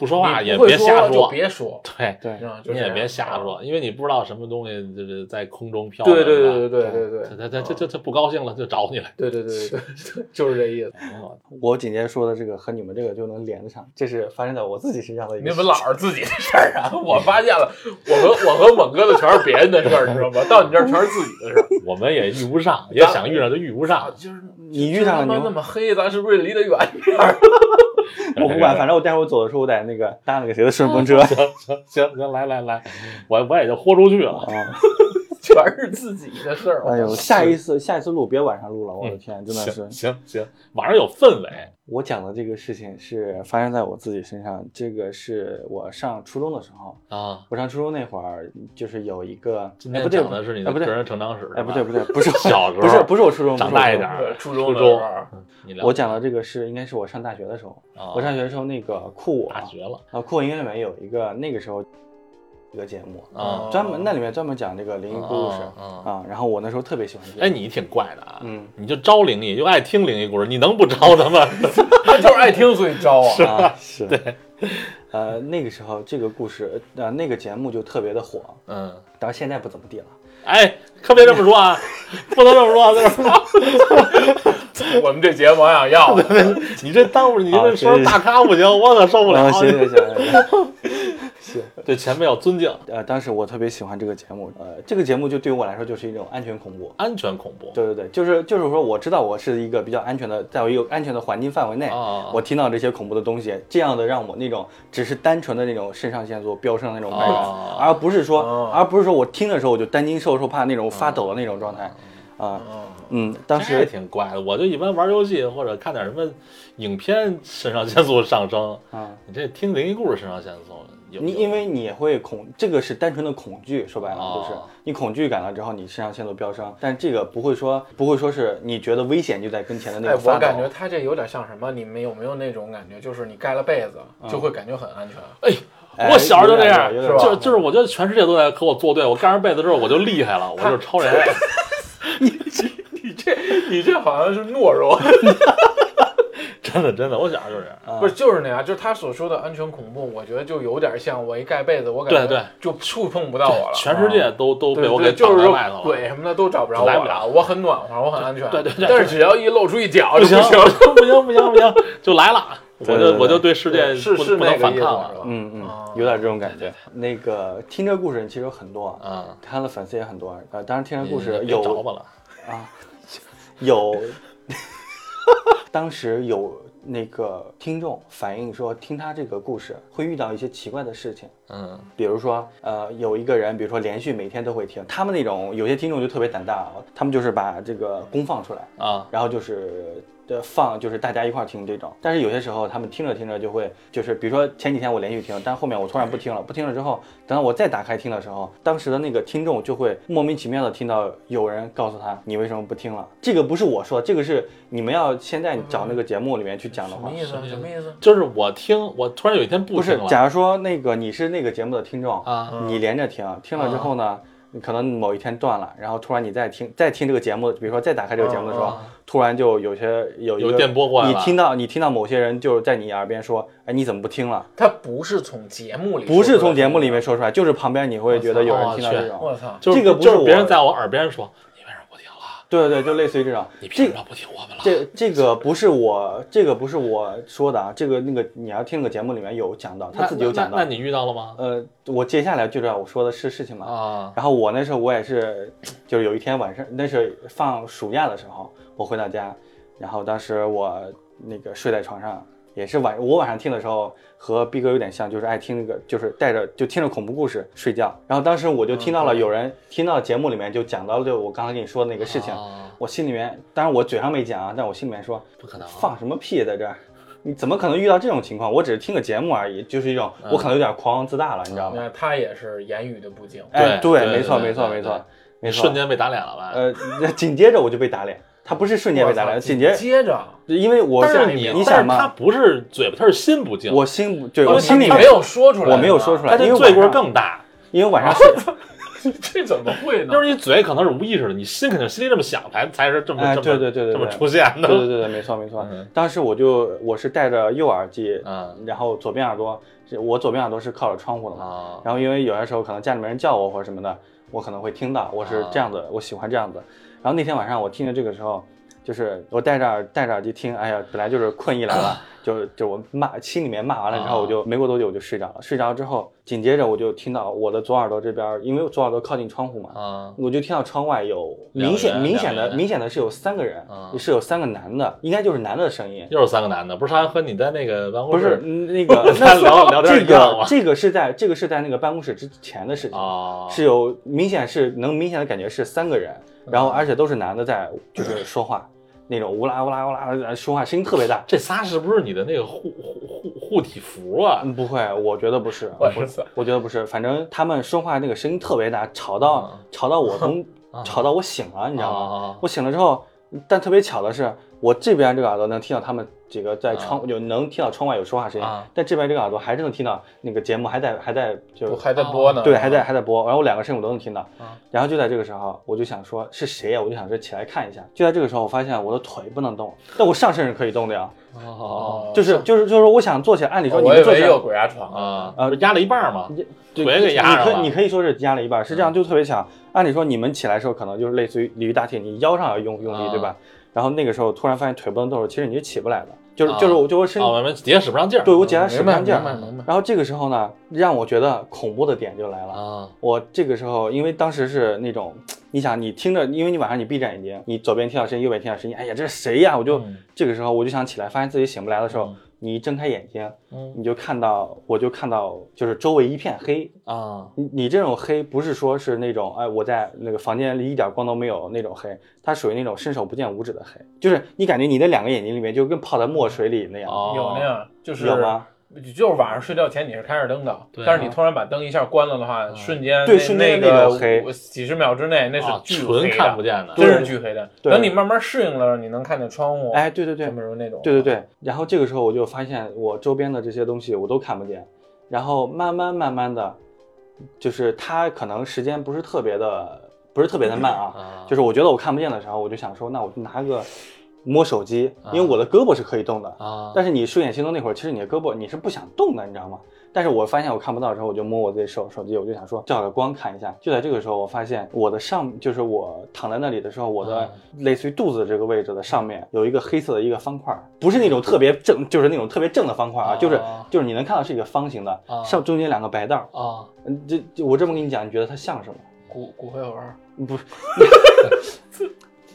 不说话也别瞎就别说，对，对，你也别瞎说，。因为你不知道什么东西就是在空中飘。对对对对对对对，他他他他他他不高兴了就找你来。对对对对对，就是这意思。我紧接着说的这个和你们这个就能连得上，这是发生在我自己身上的。你们老是自己的事儿啊！我发现了，我和我和猛哥的全是别人的事儿，你知道吗？到你这儿全是自己的事儿。我们也遇不上，也想遇上就遇不啊，上。就是你遇上了你那么黑，咱是不是离得远点儿？我不管，反正我待会儿走的时候，我得那个搭那个谁的顺风 车。行行行行，来来来，我我也就豁出去了。啊，全是自己的事儿。哎呦，下一次下一次录别晚上录了，我的天，真的是。行。行行，晚上有氛围。我讲的这个事情是发生在我自己身上，这个是我上初中的时候，啊，我上初中那会儿，就是有一个，今哎不对，天讲的是你哎不对，的个人成长史，哎不对不对，不是 小时候不是不是我初中，长大一点初中我讲的这个是应该是我上大学的时候，啊。我上学的时候那个酷我大学了。啊酷我音乐里面有一个那个时候一个节目，啊，专门那里面专门讲这个灵异故事啊啊啊，然后我那时候特别喜欢这个。哎，你挺怪的啊，嗯你就招灵异，就爱听灵异故事，你能不招他吗？他就是爱听，所以招啊。啊是，对，呃那个时候这个故事呃那个节目就特别的火，嗯，但是现在不怎么地了。哎，可别这么说啊，不能这么说，这么说，我们这节目往想要的，你这耽误你好这说大咖不行，我可受不了啊。行行行，行 对前辈要尊敬，呃，当时我特别喜欢这个节目，呃，这个节目就对于我来说就是一种安全恐怖。安全恐怖。对对对，就是就是说，我知道我是一个比较安全的，在我一个安全的环境范围内，啊我听到这些恐怖的东西，这样的让我那种只是单纯的那种肾上腺素飙升的那种快感，哦而不是说，哦而不是说我听的时候我就担惊受受怕那种发抖的那种状态，啊、嗯，当时也挺怪的，我就一般玩游戏或者看点什么影片，肾上腺素上升。啊，你这听灵异故事肾上腺素有你因为你会恐，这个是单纯的恐惧，说白了哦就是你恐惧感了之后，你肾上腺素飙升，但这个不会说不会说是你觉得危险就在跟前的那哎，种。我感觉他这有点像什么？你们有没有那种感觉？就是你盖了被子，就会感觉很安全。哎，哎我小时候就这样，就是就就是我觉得全世界都在和我作对，我盖上被子之后我就厉害了，我就是超人。你这你这好像是懦弱，真的真的，我小时候就是这样。啊不是就是那样，就是他所说的安全恐怖，我觉得就有点像我一盖被子，我感觉对对就触碰不到我了。全世界都都对被我给挡在外头了。鬼什么的都找不着我来不了我很暖和，我很安全。对对对但是只要一露出一脚不行就不行。不行不行不行，就来了，我对对对就我就对世界对是不不能反抗了。是吧？嗯嗯哦，有点这种感觉。那个听这故事其实有很多，啊，他的粉丝也很多。啊，当然听这故事有着吧了。啊，有，当时有那个听众反映说，听他这个故事会遇到一些奇怪的事情，嗯比如说，呃，有一个人，比如说连续每天都会听，他们那种有些听众就特别胆大啊，他们就是把这个公放出来，啊，然后就是的放，就是大家一块儿听这种。但是有些时候他们听着听着就会，就是比如说前几天我连续听，但后面我突然不听了，不听了之后，等到我再打开听的时候，当时的那个听众就会莫名其妙的听到有人告诉他你为什么不听了。这个不是我说，这个是你们要现在找那个节目里面去讲的话什么。意思？什么意思？就是我听，我突然有一天不不是听，了假如说那个你是那个节目的听众，啊，你连着听，听了之后呢，你可能某一天断了，然后突然你再听再听这个节目，比如说再打开这个节目的时候，突然就有些有一个有电波过来了你听到你听到某些人就是在你耳边说，哎，你怎么不听了？他不是从节目里，不是从节目里面，说出来，就是旁边你会觉得有人听到这我种，我操！这个不就是是别人在我耳边说？对对对，就类似于这种。你凭这什么不听我们了？这这个不是我这个不是我说的啊，这个那个你要听那个节目里面有讲到，他自己有讲到那那。你遇到了吗？呃，我接下来就知道我说的是事情嘛。啊，然后我那时候我也是，就是有一天晚上，那是放暑假的时候，我回到家，然后当时我那个睡在床上，也是晚我晚上听的时候和逼哥有点像，就是爱听那个，就是带着就听着恐怖故事睡觉。然后当时我就听到了有人听到节目里面就讲到了就我刚才跟你说的那个事情，啊我心里面，当然我嘴上没讲啊，但我心里面说不可能啊放什么屁在这儿，你怎么可能遇到这种情况？我只是听个节目而已，就是一种嗯我可能有点狂妄自大了，你知道吗？那他也是言语的不敬。哎，对对没错，没错，没错，没错。瞬间被打脸了吧？呃，紧接着我就被打脸，他不是瞬间被打脸，我操紧接接着，因为我但是你你想但是他，不是嘴巴，他是心不静，我心不对，我心里没有说出来，我没有说出来，他这因为罪过更大。因为晚上睡 这怎么会呢就？是你嘴可能是无意识的，你心肯定心里这么想才才是这么哎这么对对对对这么出现的。对对对对，没错没错嗯。当时我就我是戴着右耳机，嗯然后左边耳朵我左边耳朵是靠着窗户的嘛，啊然后因为有些时候可能家里面人叫我或者什么的，我可能会听到，我是这样子，我喜欢这样子。然后那天晚上我听着这个时候，就是我戴着戴着耳机听，哎呀，本来就是困意来了，就就我骂心里面骂完了之后，啊我就没过多久我就睡着了。睡着之后，紧接着我就听到我的左耳朵这边，因为我左耳朵靠近窗户嘛，啊我就听到窗外有明显明显的明显的是有三个人啊，是有三个男的，应该就是男的声音。又是三个男的，不是他和你在那个办公室不是那个，咱聊聊天这一样吗？个这个是在这个是在那个办公室之前的事情，啊，是有明显是能明显的感觉是三个人，然嗯后而且都是男的在就是说话，那种乌拉乌拉乌拉的说话声音特别大。这仨是不是你的那个护护护护体符啊？嗯，不会，我觉得不是，我觉得不是，反正他们说话那个声音特别大，吵到嗯吵到我从 啊吵到我醒了，你知道吗？啊我醒了之后，但特别巧的是，我这边这个耳朵能听到他们几个在窗，有能听到窗外有说话声音啊，但这边这个耳朵还是能听到那个节目还在还在就还在播呢，对，还在还在播，然后我两个声音我都能听到啊。然后就在这个时候，我就想说是谁呀？我就想说起来看一下。就在这个时候，我发现我的腿不能动，但我上身是可以动的呀。哦就是就是就是说，我想坐起来，按理说你们坐起来，有鬼压床。啊呃压了一半嘛，对腿给压上了你可以你可以说是压了一半，是这样，就特别想。按理说你们起来的时候，可能就是类似于鲤鱼打挺，你腰上要用用力，啊对吧？然后那个时候突然发现腿不能动了，其实你是起不来的，就是啊就是我就会身哦，我们底下使不上劲儿。对我底下使不上劲儿。然后这个时候呢，让我觉得恐怖的点就来了。啊我这个时候，因为当时是那种，你想，你听着，因为你晚上你闭着眼睛，你左边听到声音，右边听到声音，哎呀，这是谁呀？我就、嗯这个时候我就想起来，发现自己醒不来的时候，嗯你一睁开眼睛，嗯你就看到，我就看到就是周围一片黑。啊你你这种黑不是说是那种，哎，我在那个房间里一点光都没有那种黑，它属于那种伸手不见五指的黑，就是你感觉你的两个眼睛里面就跟泡在墨水里那样，哦有那样，就是有吗？就是晚上睡觉前你是开着灯的，对但是你突然把灯一下关了的话，瞬间那对瞬间那那种黑。个几十秒之内那是啊巨纯看不见的。真是巨黑的。对。等你慢慢适应了，你能看见窗户，哎，对对对。就，比如那种，对对对，然后这个时候我就发现我周边的这些东西我都看不见，然后慢慢慢慢的，就是它可能时间不是特别的，不是特别的慢啊，啊。就是我觉得我看不见的时候，我就想说，那我就拿个摸手机，因为我的胳膊是可以动的，啊，但是你睡眼惺忪那会儿，其实你的胳膊你是不想动的，你知道吗？但是我发现我看不到的时候，我就摸我自己手手机，我就想说照着光看一下。就在这个时候，我发现我的上，就是我躺在那里的时候，我的类似于肚子这个位置的上面有一个黑色的一个方块，不是那种特别正，就是那种特别正的方块啊，就是啊就是你能看到是一个方形的啊，上中间两个白道儿。啊。嗯，这这我这么跟你讲，你觉得它像什么？骨骨灰盒儿，不是，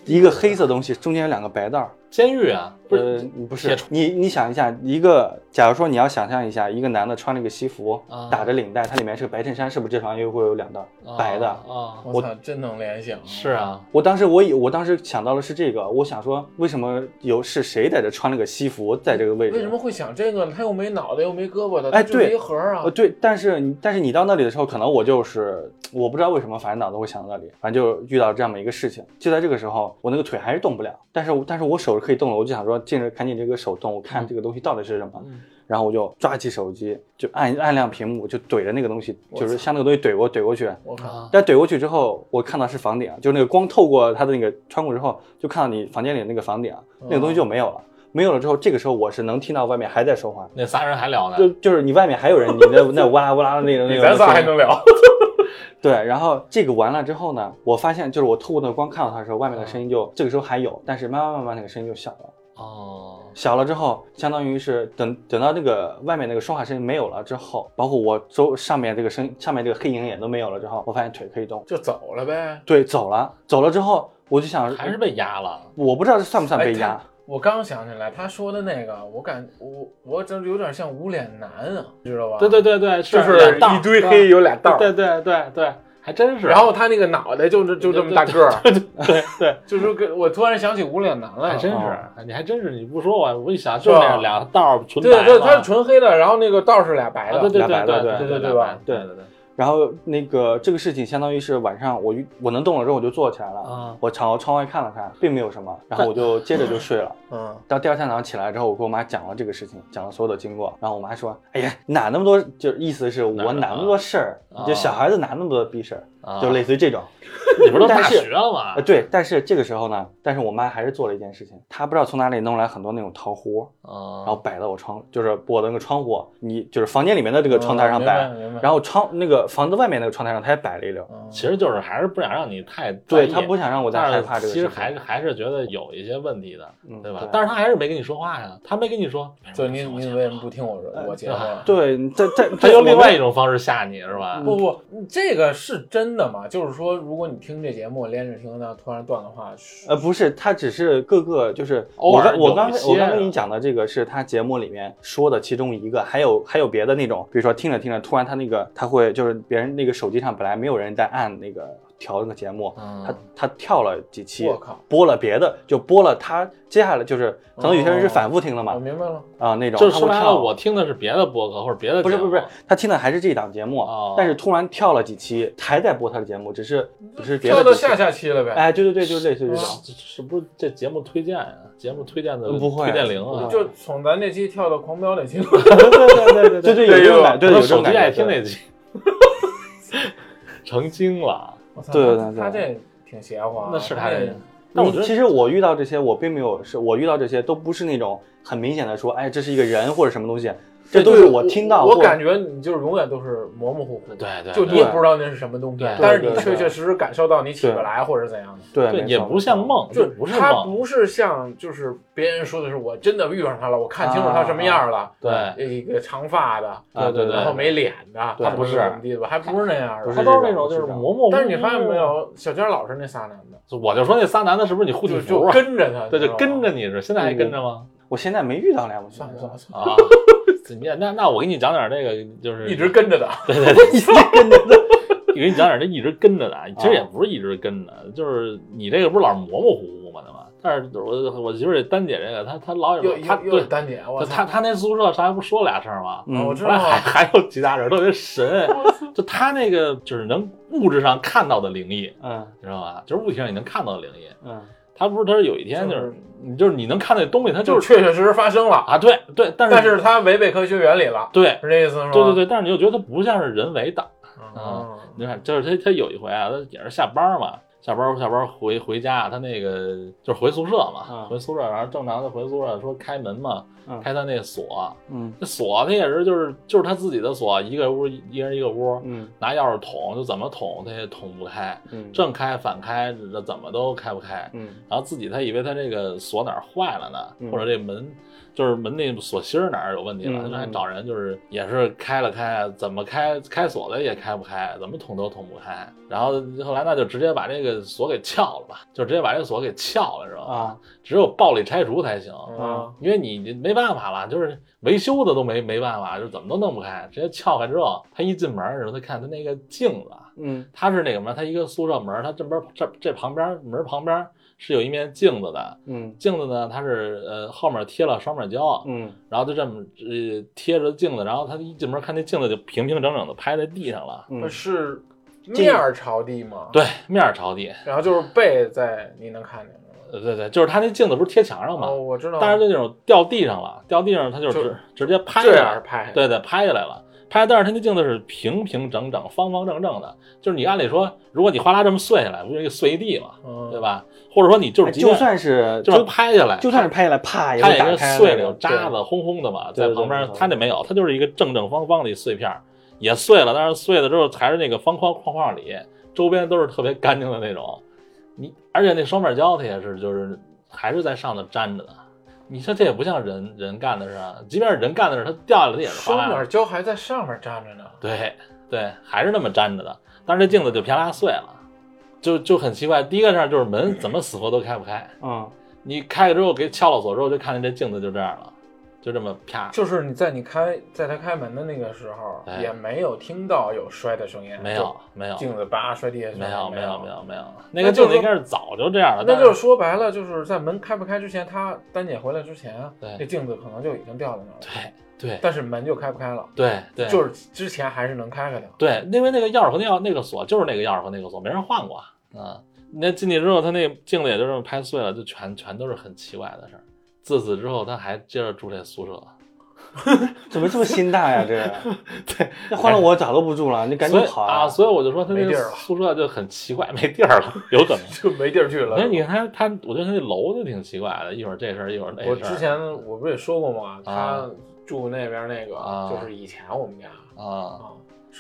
一个黑色东西，中间有两个白道儿。监狱啊，不呃是，不是你，你想一下，一个假如说你要想象一下，一个男的穿了一个西服，啊打着领带，他里面是个白衬衫，是不是这上又会有两道白的？啊，我操，真能联想。是，啊，我当时我以我当时想到的是这个，我想说为什么有是谁在这穿了个西服在这个位置？为什么会想这个呢？他又没脑袋，又没胳膊的，哎对一盒啊呃，。对，但是但是你到那里的时候，可能我就是我不知道为什么，反正脑子会想到那里，反正就遇到这么一个事情。就在这个时候，我那个腿还是动不了，但是但是我手是可以动的，我就想说，尽着赶紧这个手动，我看这个东西到底是什么。嗯然后我就抓起手机，就按按亮屏幕，就怼着那个东西，就是向那个东西怼过怼过去。我靠，啊但怼过去之后，我看到是房顶，就是那个光透过它的那个窗户之后，就看到你房间里的那个房顶，那个东西就没有了。没有了之后，这个时候我是能听到外面还在说话，那仨人还聊呢，就就是你外面还有人，你那那哇啦哇啦的那个 那个。咱仨还能聊。对，然后这个完了之后呢，我发现就是我透过那个光看到它的时候，外面的声音就这个时候还有，但是慢慢慢慢那个声音就小了。哦，小了之后，相当于是等等到那个外面那个说话声音没有了之后，包括我周上面这个声上面这个黑影也都没有了之后，我发现腿可以动，就走了呗。对，走了，走了之后，我就想，还是被压了，我不知道这算不算哎被压，他我刚想起来，他说的那个，我感我我这有点像无脸男啊，知道吧？对对对对，就是一堆黑有俩道儿。对对对对，还真是。然后他那个脑袋就是就这么大个儿，对对，就是给我突然想起无脸男来了，还真哦是，你还真是，你不说我，我一想就那样俩道儿纯白对对，嘛他是纯黑的，然后那个道是俩白的，啊对对俩白的对对对对吧对对对，然后那个这个事情相当于是晚上我我能动了之后我就坐起来了，啊我朝窗外看了看，并没有什么，然后我就接着就睡了。嗯，到第二天早上起来之后，我跟我妈讲了这个事情，讲了所有的经过，然后我妈说：“哎呀，哪那么多，就意思是我哪那么多事儿，啊就小孩子哪那么多逼事儿，啊就类似于这种。你不是都大学了吗呃，？对，但是这个时候呢，但是我妈还是做了一件事情，她不知道从哪里弄来很多那种桃核，啊，然后摆到我窗，就是我的那个窗户，你就是房间里面的这个窗台上摆，然后窗那个房子外面那个窗台上，他也摆了一溜。嗯其实就是还是不想让你太对他不想让我再害怕这个。其实还是还是觉得有一些问题的，嗯对吧？对但是他还是没跟你说话呀，他没跟你说，就你你为什么不听我说我节目？对，这这他用另外一种种方式吓你是吧？不不，这个是真的吗？就是说，如果你听这节目连着听，那突然断的话，呃，不是，他只是各个就是偶我刚我刚才我刚跟你讲的这个是他节目里面说的其中一个，还有还有别的那种，比如说听着听着，突然他那个他会就是别人那个手机上本来没有人在按那个调那个节目，嗯。他他跳了几期我，靠，播了别的，就播了他接下来就是可能有些人是反复听的我嘛明白了。啊那种，就是说白了，我听的是别的播客或者别的节目。不是不是不是，他听的还是这一档节目哦，但是突然跳了几期还在播他的节目，只是只是跳到下下期了呗，哎对对对，就类似于这种。是不是这节目推荐呀？节目推荐的不会推荐铃啊，就从咱那期跳到狂飙那期，对对对对对对，有这种感，对我有这种感觉。手机爱听对。那集，成精了。我操对对对他这挺邪乎啊。那是他这人但我觉得其实我遇到这些，我并没有是我遇到这些都不是那种很明显的说，哎，这是一个人或者什么东西，这都是我听到或我感觉你就是永远都是模模糊糊，对对，就你也不知道那是什么东西对，但是你确确实实感受到你起不来或者怎样的。对，对，也不像。梦，就不是他梦，不是像就是别人说的是我真的遇上他了，我看清楚他什么样了，对一个长发的，对对对然后没脸的，他不不是怎么地的吧，还不是那样的。他都是那种就是模模糊糊。但是你发现没？有，小娟老是那仨男的，我就说那仨男的是不是你护体就就？跟着他，对，就跟着你是，现在还跟着吗？我现在没遇到梁木算了算了算啊，你那那我给你讲点那个，就是，一直跟着的。对对对，一直跟着的给你讲点这一直跟着的，其实也不是一直跟着，就是你这个不是老是模模糊糊嘛？对吧？但是我我媳妇儿这丹姐这个，她她老有她对丹姐，她她那宿舍上还不说俩事儿吗？嗯我知后来还，还有其他人特别神，就她那个就是能物质上看到的灵异，嗯你知道吧？就是物体上你能看到的灵异。嗯她不是她是有一天就是你就是你能看那东西，它就是确确实实发生了，啊对对，但是但是它违背科学原理了，对是这意思吗？对对对，但是你又觉得它不像是人为的。嗯，你看，就是他，他有一回啊，他也是下班嘛，下班下班回回家，他那个就是回宿舍嘛，嗯回宿舍，然后正常的回宿舍，说开门嘛，嗯开他那锁，嗯。那锁他也是就是就是他自己的锁，一个屋一人一个屋，嗯拿钥匙捅，就怎么捅他也捅不开，嗯正开反开这怎么都开不开，嗯。然后自己他以为他这个锁哪儿坏了呢，嗯或者这门就是门那锁芯儿哪儿有问题了，嗯他还找人就是也是开了开，怎么开开锁的也开不开，怎么捅都捅不开。然后后来那就直接把这个锁给撬了吧，就直接把这个锁给撬了，知道吗？啊只有暴力拆除才行。嗯因为你你没办法了，就是维修的都没没办法，就怎么都弄不开，直接撬开之后，他一进门儿的时候，他看他那个镜子，嗯他是那个什么，他一个宿舍门儿，他这边这这旁边门儿旁边是有一面镜子的，嗯镜子呢，它是呃后面贴了双面胶，嗯然后就这么呃贴着镜子，然后他一进门看那镜子就平平整整的拍在地上了，嗯是面儿朝地吗？，对，面儿朝地，然后就是背在你能看见呃对对，就是他那镜子不是贴墙上吗哦，我知道，但是就那种掉地上了，掉地上他就就直直接拍这下来，样拍，对对，拍下来了。拍，但是它那镜子是平平整整、方方正正的，就是你按理说，如果你哗啦这么碎下来，不就一碎一地嘛，嗯，对？吧？或者说你就是哎就算是就是拍下来，就算是拍下来，啪也它也是碎了，有渣子，轰轰的嘛，在旁边它那没有，它就是一个正正方方的一碎片，也碎了，但是碎了之后还是那个方框框框里，周边都是特别干净的那种。你而且那双面胶它也是就是还是在上头粘着的。你说这也不像人人干的事啊，即便是人干的事，它掉下来的也是哗啦双面胶还在上面粘着呢，对对，还是那么粘着的，但是这镜子就啪啦碎了，就就很奇怪。第一个事儿就是门怎么死活都开不开，嗯你开了之后给撬了锁之后，就看见这镜子就这样了。就这么啪，就是你在你开在他开门的那个时候，哎。也没有听到有摔的声音，没有没有。镜子叭摔地下去，没有没有。有没有没有，那个镜子应该是早就这样了，那就是说白了，就是在门开不开之前，他丹姐回来之前，对。那镜子可能就已经掉在那儿了，对对。但是门就开不开了，对对，就是之前还是能开开的。对，因为那个钥匙和那钥那个锁就是那个钥匙和那个锁，没人换过。嗯，那进去之后，他那镜子也就这么拍碎了，就全全都是很奇怪的事儿。自此之后，他还接着住这宿舍，怎么这么心大呀？这 对，那换了我咋都不住了，你赶紧跑啊！所以我就说他那个没地儿了宿舍就很奇怪，没地儿了，有可能。就没地儿去了。那你看他，他，我觉得他那楼就挺奇怪的，一会儿这事儿，一会儿那事儿。我之前我不是也说过吗？啊他住那边那个，啊就是以前我们家啊，啊，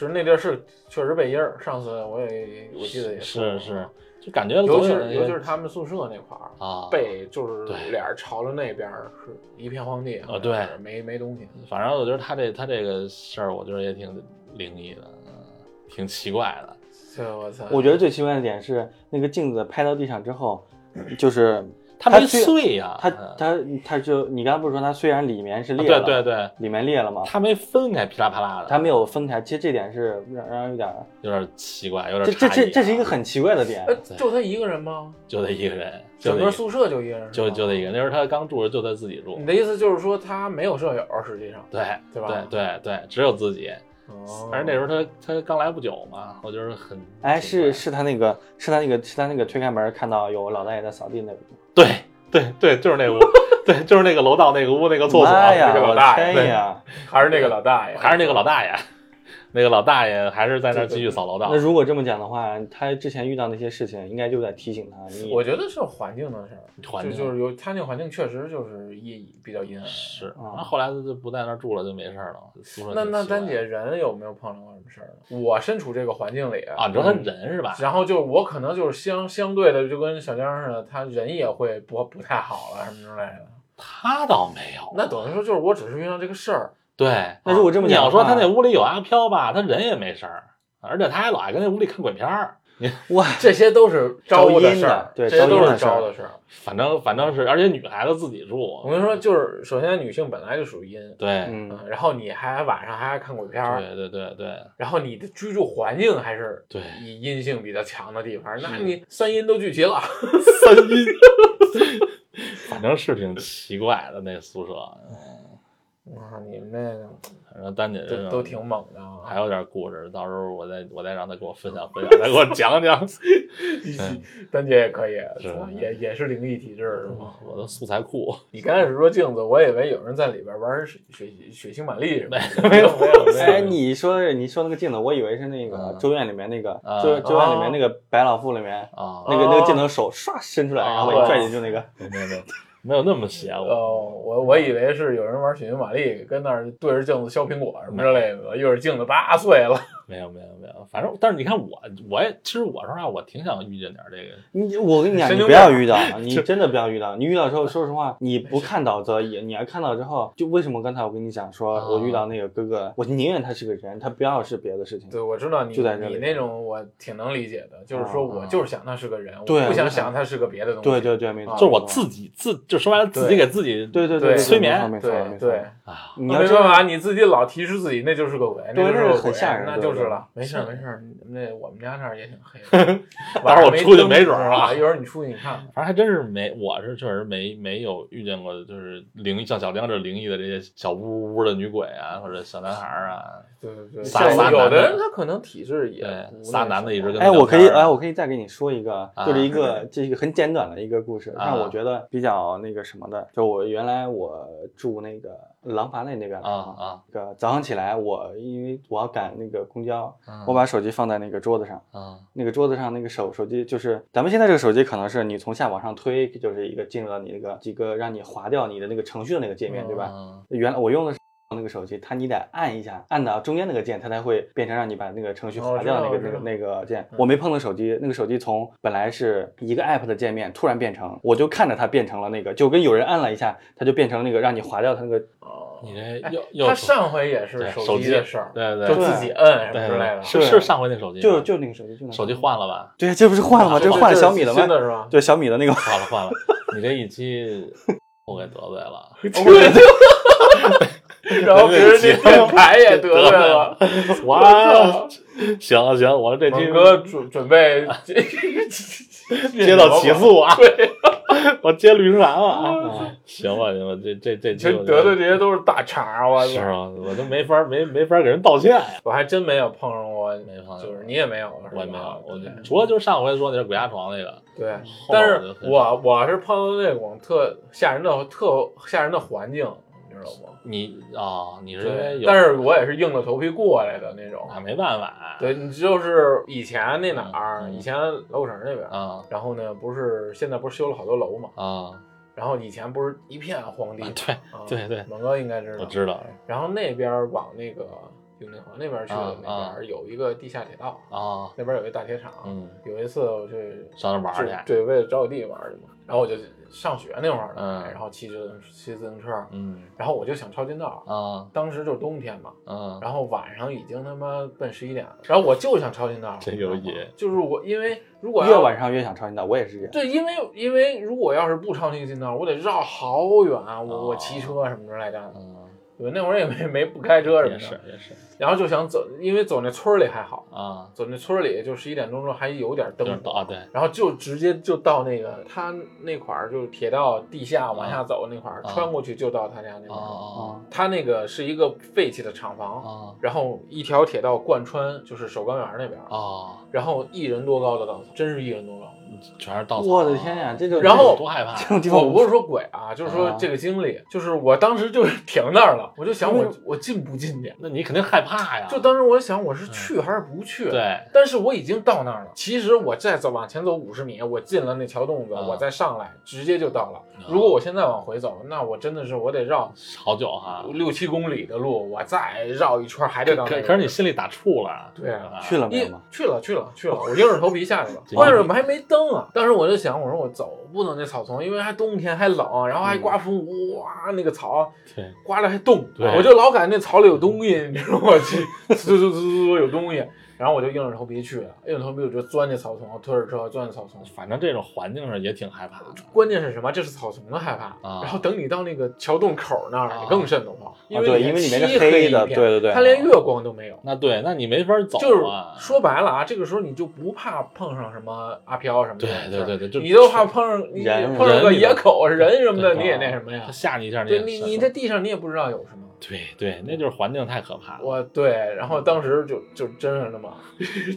是那地儿是确实背阴儿。上次我也我记得也说过是是，就感觉尤其是尤其是他们宿舍那块儿，啊，背就是脸朝着那边儿是一片荒地啊对，没没东西。反正我觉得他这他这个事儿，我觉得也挺灵异的，嗯，挺奇怪的。这我操！我觉得最奇怪的点是那个镜子拍到地上之后，就是他没碎呀、它嗯它它就你刚才不是说它虽然里面是裂对了，对对，里面裂了吗？他没分开，噼啦啪啦的，它没有分开，其实这点是让让人有点儿，有点奇怪，有这这点差异啊这这是一个很奇怪的点呃，就他一个人吗？就他一个人，整个宿舍就一个人，就就他一个人。那时候他刚住着就他自己住你，的意思就是说他没有舍友，实际上，对对吧对对对，只有自己。哦而且那时候他他刚来不久嘛，我就是很哎，是是他那个是他那个是他那个推开门看到有老大爷在扫地那个。对对对，就是那屋，对，就是那个楼道那个屋那个厕所，那个老大爷！还是那个老大爷，还是那个老大爷，那个老大爷还是在那儿继续扫楼道那。如果这么讲的话，他之前遇到那些事情，应该就在提醒他，你我觉得是环境的事儿，环境就就是有他那环境确实就是阴比较阴暗。是，啊然后后来他就不在那儿住了，就没事儿了。那那丹姐人有没有碰上过什么事儿呢？我身处这个环境里啊，你说他人是吧？然后就我可能就是相相对的，就跟小江似的，他人也会不不太好了什么之类的。他倒没有。那等于说就是我只是遇到这个事儿，对，那如果这么你讲你，要说他那屋里有阿飘吧，他人也没事儿，而且他还老爱跟那屋里看鬼片儿。你哇，这些都是招阴事儿的，对这些都是招的事儿。反正反正是，而且女孩子自己住。我跟你说，就是首先女性本来就属于阴，对，然后你还晚上还爱看鬼片儿，对对对对然后你的居住环境还是对，以阴性比较强的地方，那你三阴都聚齐了。三阴，反正是挺奇怪的那宿舍。哇，你们那个反正丹姐这都都挺猛的啊！还有点故事，到时候我再我再让她给我分享分享，再给我讲讲。嗯丹姐也可以，是也也是灵异体质是吗？我的素材库你刚开始说镜子，我以为有人在里边玩血血血腥玛丽什么的，没有没有没有哎，你说你说那个镜子，我以为是那个嗯《咒怨》里面那个啊咒咒怨》里面那个白老妇里面啊，那个那个镜头手唰伸出来，然后把你拽进去那个。没有没有没有那么邪乎。哦，我我以为是有人玩血腥玛丽，跟那儿对着镜子削苹果什么之类的，一会儿镜子叭碎了。没有没有没有，反正但是你看我我也其实我说实话，我挺想遇见点这个。你我跟你讲，你不要遇到，你真的不要遇到。你遇到之后，说实话，你不看到则已，你要看到之后，就为什么刚才我跟你讲说，啊我遇到那个哥哥，我宁愿他是个人，他不要是别的事情。对，我知道你就在这里你那种我挺能理解的，就是说我啊就是想他是个人，我对不想想想他是个别的东西。对对对，没错，啊就是我自己自就说白了，自己给自己对对对对，催眠没错没错啊，你没办法，你自己老提示自己那就是个鬼，对那就是很吓人那就是了。没事儿没事儿，那我们家那儿也挺黑的。到时候我出去没准儿啊啊，一会儿你出去你看看。反正还真是没，我是确实没没有遇见过，就是灵异像小江这灵异的这些小屋屋的女鬼啊，或者小男孩儿啊，对对对，撒撒有的的人他可能体质也对不，仨那男的一直跟哎，我可以，哎，哎，我可以再给你说一个，啊就是一个这一个很简短的一个故事，啊让我觉得比较那个什么的。就我原来我住那个廊坊那那边的啊啊那个早上起来，我因为我要赶那个公交，嗯我把手机放在那个桌子上，啊那个桌子上那个手手机就是咱们现在这个手机可能是你从下往上推，就是一个进入到你那个几个让你划掉你的那个程序的那个界面，对吧？嗯原来我用的是那个手机，它你得按一下，按到中间那个键，它才会变成让你把那个程序哦划掉那个、那个那个键。嗯我没碰到手机，那个手机从本来是一个 app 的界面，突然变成，我就看着它变成了那个，就跟有人按了一下，它就变成那个让你划掉它那个。哦，你哎这又又他上回也是手手机的事儿，对对就自己摁什么对之类的。对是是上回那手机，就就那个手机，就那手机换了吧？对，这不是换了吗？啊这是换了小米的吗？新的是吧？对，小米的那个。换了换了，你这一期我给得罪了 然后别人那电台也得罪了。哇，行行，我这期哥准准备 接到起诉啊，对，我接绿茵兰了啊，啊行吧行吧，这这这期其实得得罪这些都是大茬儿，我操！是啊，我都没法没没法给人道歉呀，我还真没有碰上过，没碰上就是你也没有，是吧我也没有，我除了就是上回说那是鬼压床那个，对，但是我我是碰到那种特吓人的特吓人的环境，你知道吗？你啊，你是因为，有，但是我也是硬着头皮过来的那种。那没办法，对，你就是以前那哪儿，嗯以前老古城那边，啊然后呢，不是现在不是修了好多楼嘛，啊，然后以前不是一片荒地，对啊对对，猛哥应该知道，我知道然后那边往那个永定河那边去的那啊边有一个地下铁道，啊，那边有一大铁厂。嗯，有一次我去上那玩去，对，为了找我弟玩去嘛。然后我就上学那会儿呢，嗯。然后骑自骑自行车，嗯。然后我就想抄近道。啊。当时就是冬天嘛，嗯，然后晚上已经他妈奔十一点了，然后我就想抄近道。真有瘾。就是我因为如果越晚上越想抄近道，我也是这样。对，因为因为如果要是不抄那个近道，我得绕好远，我我骑车什么之类的。嗯，对，那会儿也没没不开车什么的也是，也是然后就想走，因为走那村里还好，啊，走那村里就十一点钟之后还有点灯啊对，然后就直接就到那个他那块儿，就是铁道地下往下走那块儿，啊穿过去就到他家那啊块儿。啊他那个是一个废弃的厂房，啊然后一条铁道贯穿，就是首钢园那边，啊，然后一人多高的档次，真是一人多高。全是稻草，我的天呀，这就然后多害怕，这种地方我不是说鬼啊，就是说啊这个经历，就是我当时就是停那儿了，我就想我嗯我进不进去？那你肯定害怕呀，就当时我想我是去还是不去？。对，但是我已经到那儿了。其实我再走往前走五十米，我进了那桥洞子，啊我再上来，直接就到了。啊如果我现在往回走，那我真的是我得绕好久哈，六七公里的路，我再绕一圈还得到那可。可是你心里打怵了，对啊去了没有吗？去了去了去了，我硬着头皮下去了。键是我们还没当时我就想，我说我走不能那草丛，因为还冬天还冷，然后还刮风，哇，那个草，刮了还动，我就老感觉那草里有东西，你知道吗？去呲呲呲呲有东西，然后我就硬着头皮去了，硬着头皮我就钻进草丛，推着车钻进草丛。反正这种环境上也挺害怕的，关键是什么？这是草丛的害怕，啊然后等你到那个桥洞口那儿，啊你更瘆得慌，因为因为里面是漆黑一片的对对对它连月光都没有。那对，那你没法走就是啊，说白了啊，这个时候你就不怕碰上什么阿飘什么的对，对对对，就你都怕碰上你碰上个人野口人什么的，你也那什么呀他？吓你一下，对也是你你在地上你也不知道有什么。对对，那就是环境太可怕了。我对，然后当时就就真是那么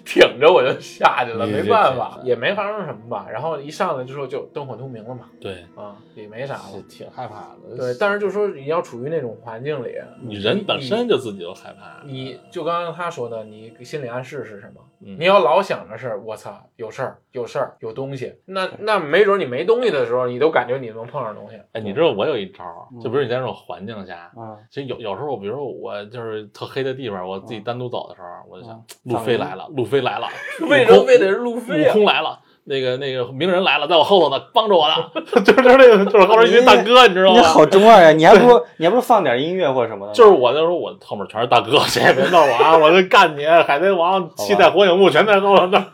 挺着我就下去了，没办法，也没发生什么吧。然后一上来之后就灯火通明了嘛，对，啊，也没啥了。挺害怕的。对，但是就说你要处于那种环境里，你人本身就自己就害怕，你就刚刚他说的，你心理暗示是什么？嗯你要老想着是，我操，有事儿，有事儿，有东西，那那没准你没东西的时候，你都感觉你能碰上东西。哎，你知道我有一招就比如你在这种环境下，啊，其实有有时候，比如说我就是特黑的地方，我自己单独走的时候，我就想嗯，路飞来了，路飞来了，为什么非得是路飞悟啊？空来了。那个那个鸣人来了，在我后头呢，帮着我呢，就是就是那个，就是后边一群大哥，你知道吗？你好中二呀！你还不如你还不如放点音乐或者什么的。就是我那时候，我后面全是大哥，谁也别闹我啊！我就干你，海贼王、七代火影木全在后头呢。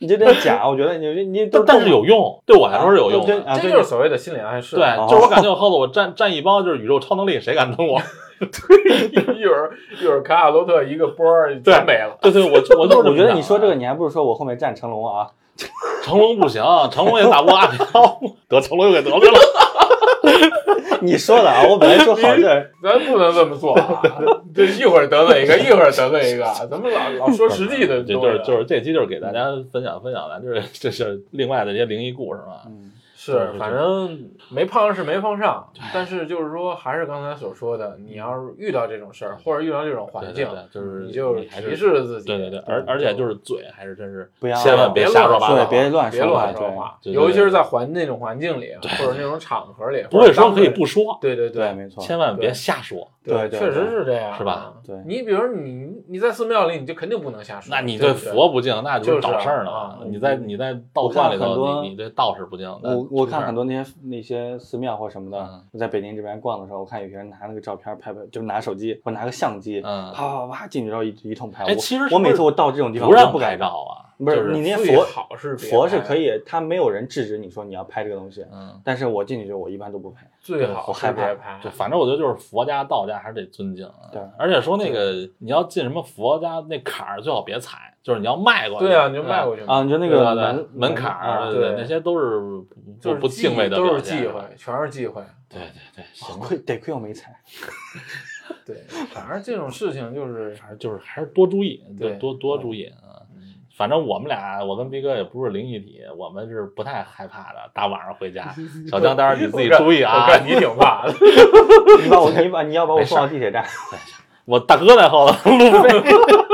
你这点假，我觉得你你都但是有用，对我来说是有用的。对啊，这就是所谓的心理暗示。对，哦就是我感觉我耗子我站站一帮就是宇宙超能力，谁敢动我？对 一会儿一会儿卡卡罗特一个波儿全没了。对对，我我就是我觉得你说这个，你还不如说我后面站成龙啊。成龙不行，成龙也打不过阿飘，得成龙又给得罪了。你说的啊，我本来说好事儿，咱不能这么做啊！这一会儿得罪一个，一会儿得罪一个，咱们老老说实际的这。就是就是这期就是给大家分享分享咱，就是这是另外的这些灵异故事嘛。嗯，是，反正没碰上是没碰上，但是就是说，还是刚才所说的，你要是遇到这种事儿，或者遇到这种环境，对对对，就是你就还是提示自己，对对对，而而且就是嘴还是真是不要千万别乱瞎说八道，对别乱别说话对乱说话，尤其是在环那种环境里，或者那种场合里，不会说可以不说，对对对，没错，千万别瞎说。对对确实是这样，是吧？对你比如你你在寺庙里，你就肯定不能瞎说，那你对佛不敬，那就找事儿呢啊。你在你在道观里头，你你对道士不敬，那我我看很多那些那些寺庙或什么的嗯，我在北京这边逛的时候，我看有些人拿那个照片拍拍，就是拿手机或拿个相机，嗯啪啪啪进去之后一一通拍。哎我其实我每次我到这种地方不让拍照啊，不是你那佛好是佛是可以，他没有人制止你说你要拍这个东西，嗯，但是我进去之后我一般都不拍。最好我害怕拍就。反正我觉得就是佛家、道家还是得尊敬啊。对而且说那个你要进什么佛家那坎儿，最好别踩，就是你要迈过去。对啊，你就迈过去啊，你就那个门门槛儿，啊对对那些都是不就是不敬畏的都是忌讳，全是忌讳。对对对，行，亏得亏我没踩。对，反正这种事情就是反正就是还是多注意，对多多注意啊。反正我们俩，我跟逼哥也不是灵异体，我们是不太害怕的。大晚上回家，小江，当然你自己注意啊我。看你挺怕的。你把我你把你要把我送到地铁站，我大哥在后头路费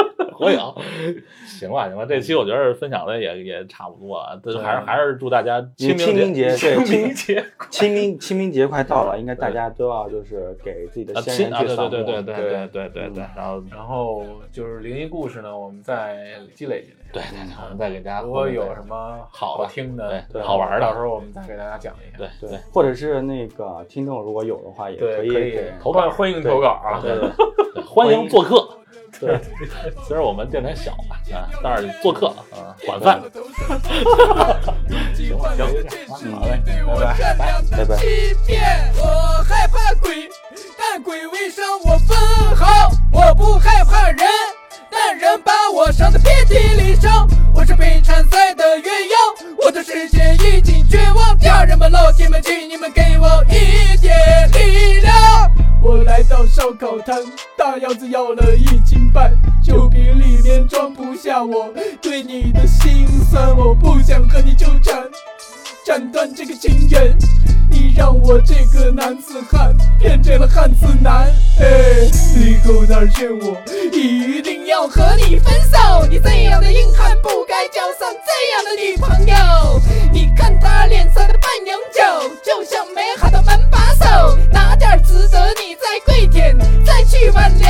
合影。行吧，行吧，这期我觉得分享的也也差不多了，这还是还是祝大家清清明节对清明节清明清明节快到了，应该大家都要就是给自己的啊先人去扫墓。对对对对对对对对，然后然后就是灵异故事呢，我们再积累积累。对对对，我们再给大家如果有什么好的听的、对对好玩的。到时候我们再给大家讲一下。对对，或者是那个听众如果有的话，也可以投稿。欢迎投稿啊！对对对。欢迎做客。对，虽然我们电台小吧啊，但是做客啊，管饭。行，行行好嘞拜拜，拜拜。欺骗，我害怕鬼，但鬼未伤我分毫。我不害怕人，但人把我伤得遍体鳞伤。我是被缠赛的鸳鸯，我的世界已经绝望。家人们、老铁们，请你们给我一点力量。我来到烧烤摊，大腰子要了一斤半，酒瓶里面装不下我对你的心酸，我不想和你纠。斩断这个情缘，你让我这个男子汉变成了汉子男。哎，以后哪儿见我，一定要和你分手。你这样的硬汉不该交上这样的女朋友。你看他脸上的半永久，就像美好的门把手，哪点值得你再跪舔再去挽留？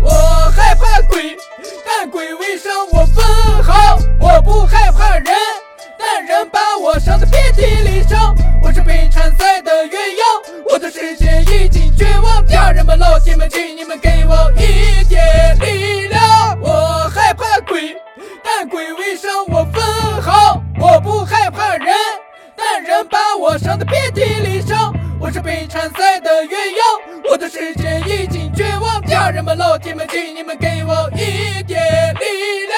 我害怕鬼，但鬼未伤我分毫。我不害怕人。人把我伤得遍体鳞伤。我是被缠赛的鸳鸯，我的世界已经绝望。家人们、老铁们，请你们给我一点力量。我害怕鬼，但鬼未伤我分毫。我不害怕人，但人把我伤得遍体鳞伤。我是被缠赛的鸳鸯，我的世界已经绝望。家人们、老铁们，请你们给我一点力量。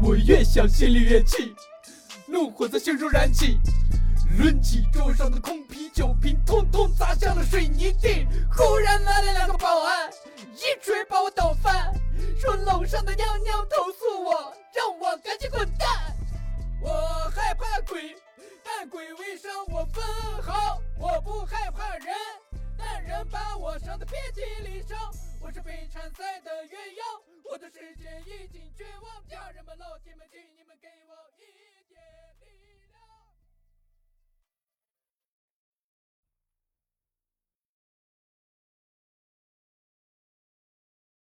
我越想心里越气，怒火在心中燃起，抡起桌上的空啤酒瓶，通通砸向了水泥地。忽然来了两个保安，一锤把我倒翻，说楼上的娘娘投诉我，让我赶紧滚蛋。我害怕鬼，但鬼未伤我分毫。我不害怕人，但人把我伤得遍体鳞伤。我是被缠赛的鸳鸯，我的世界已经绝望家人们老铁们今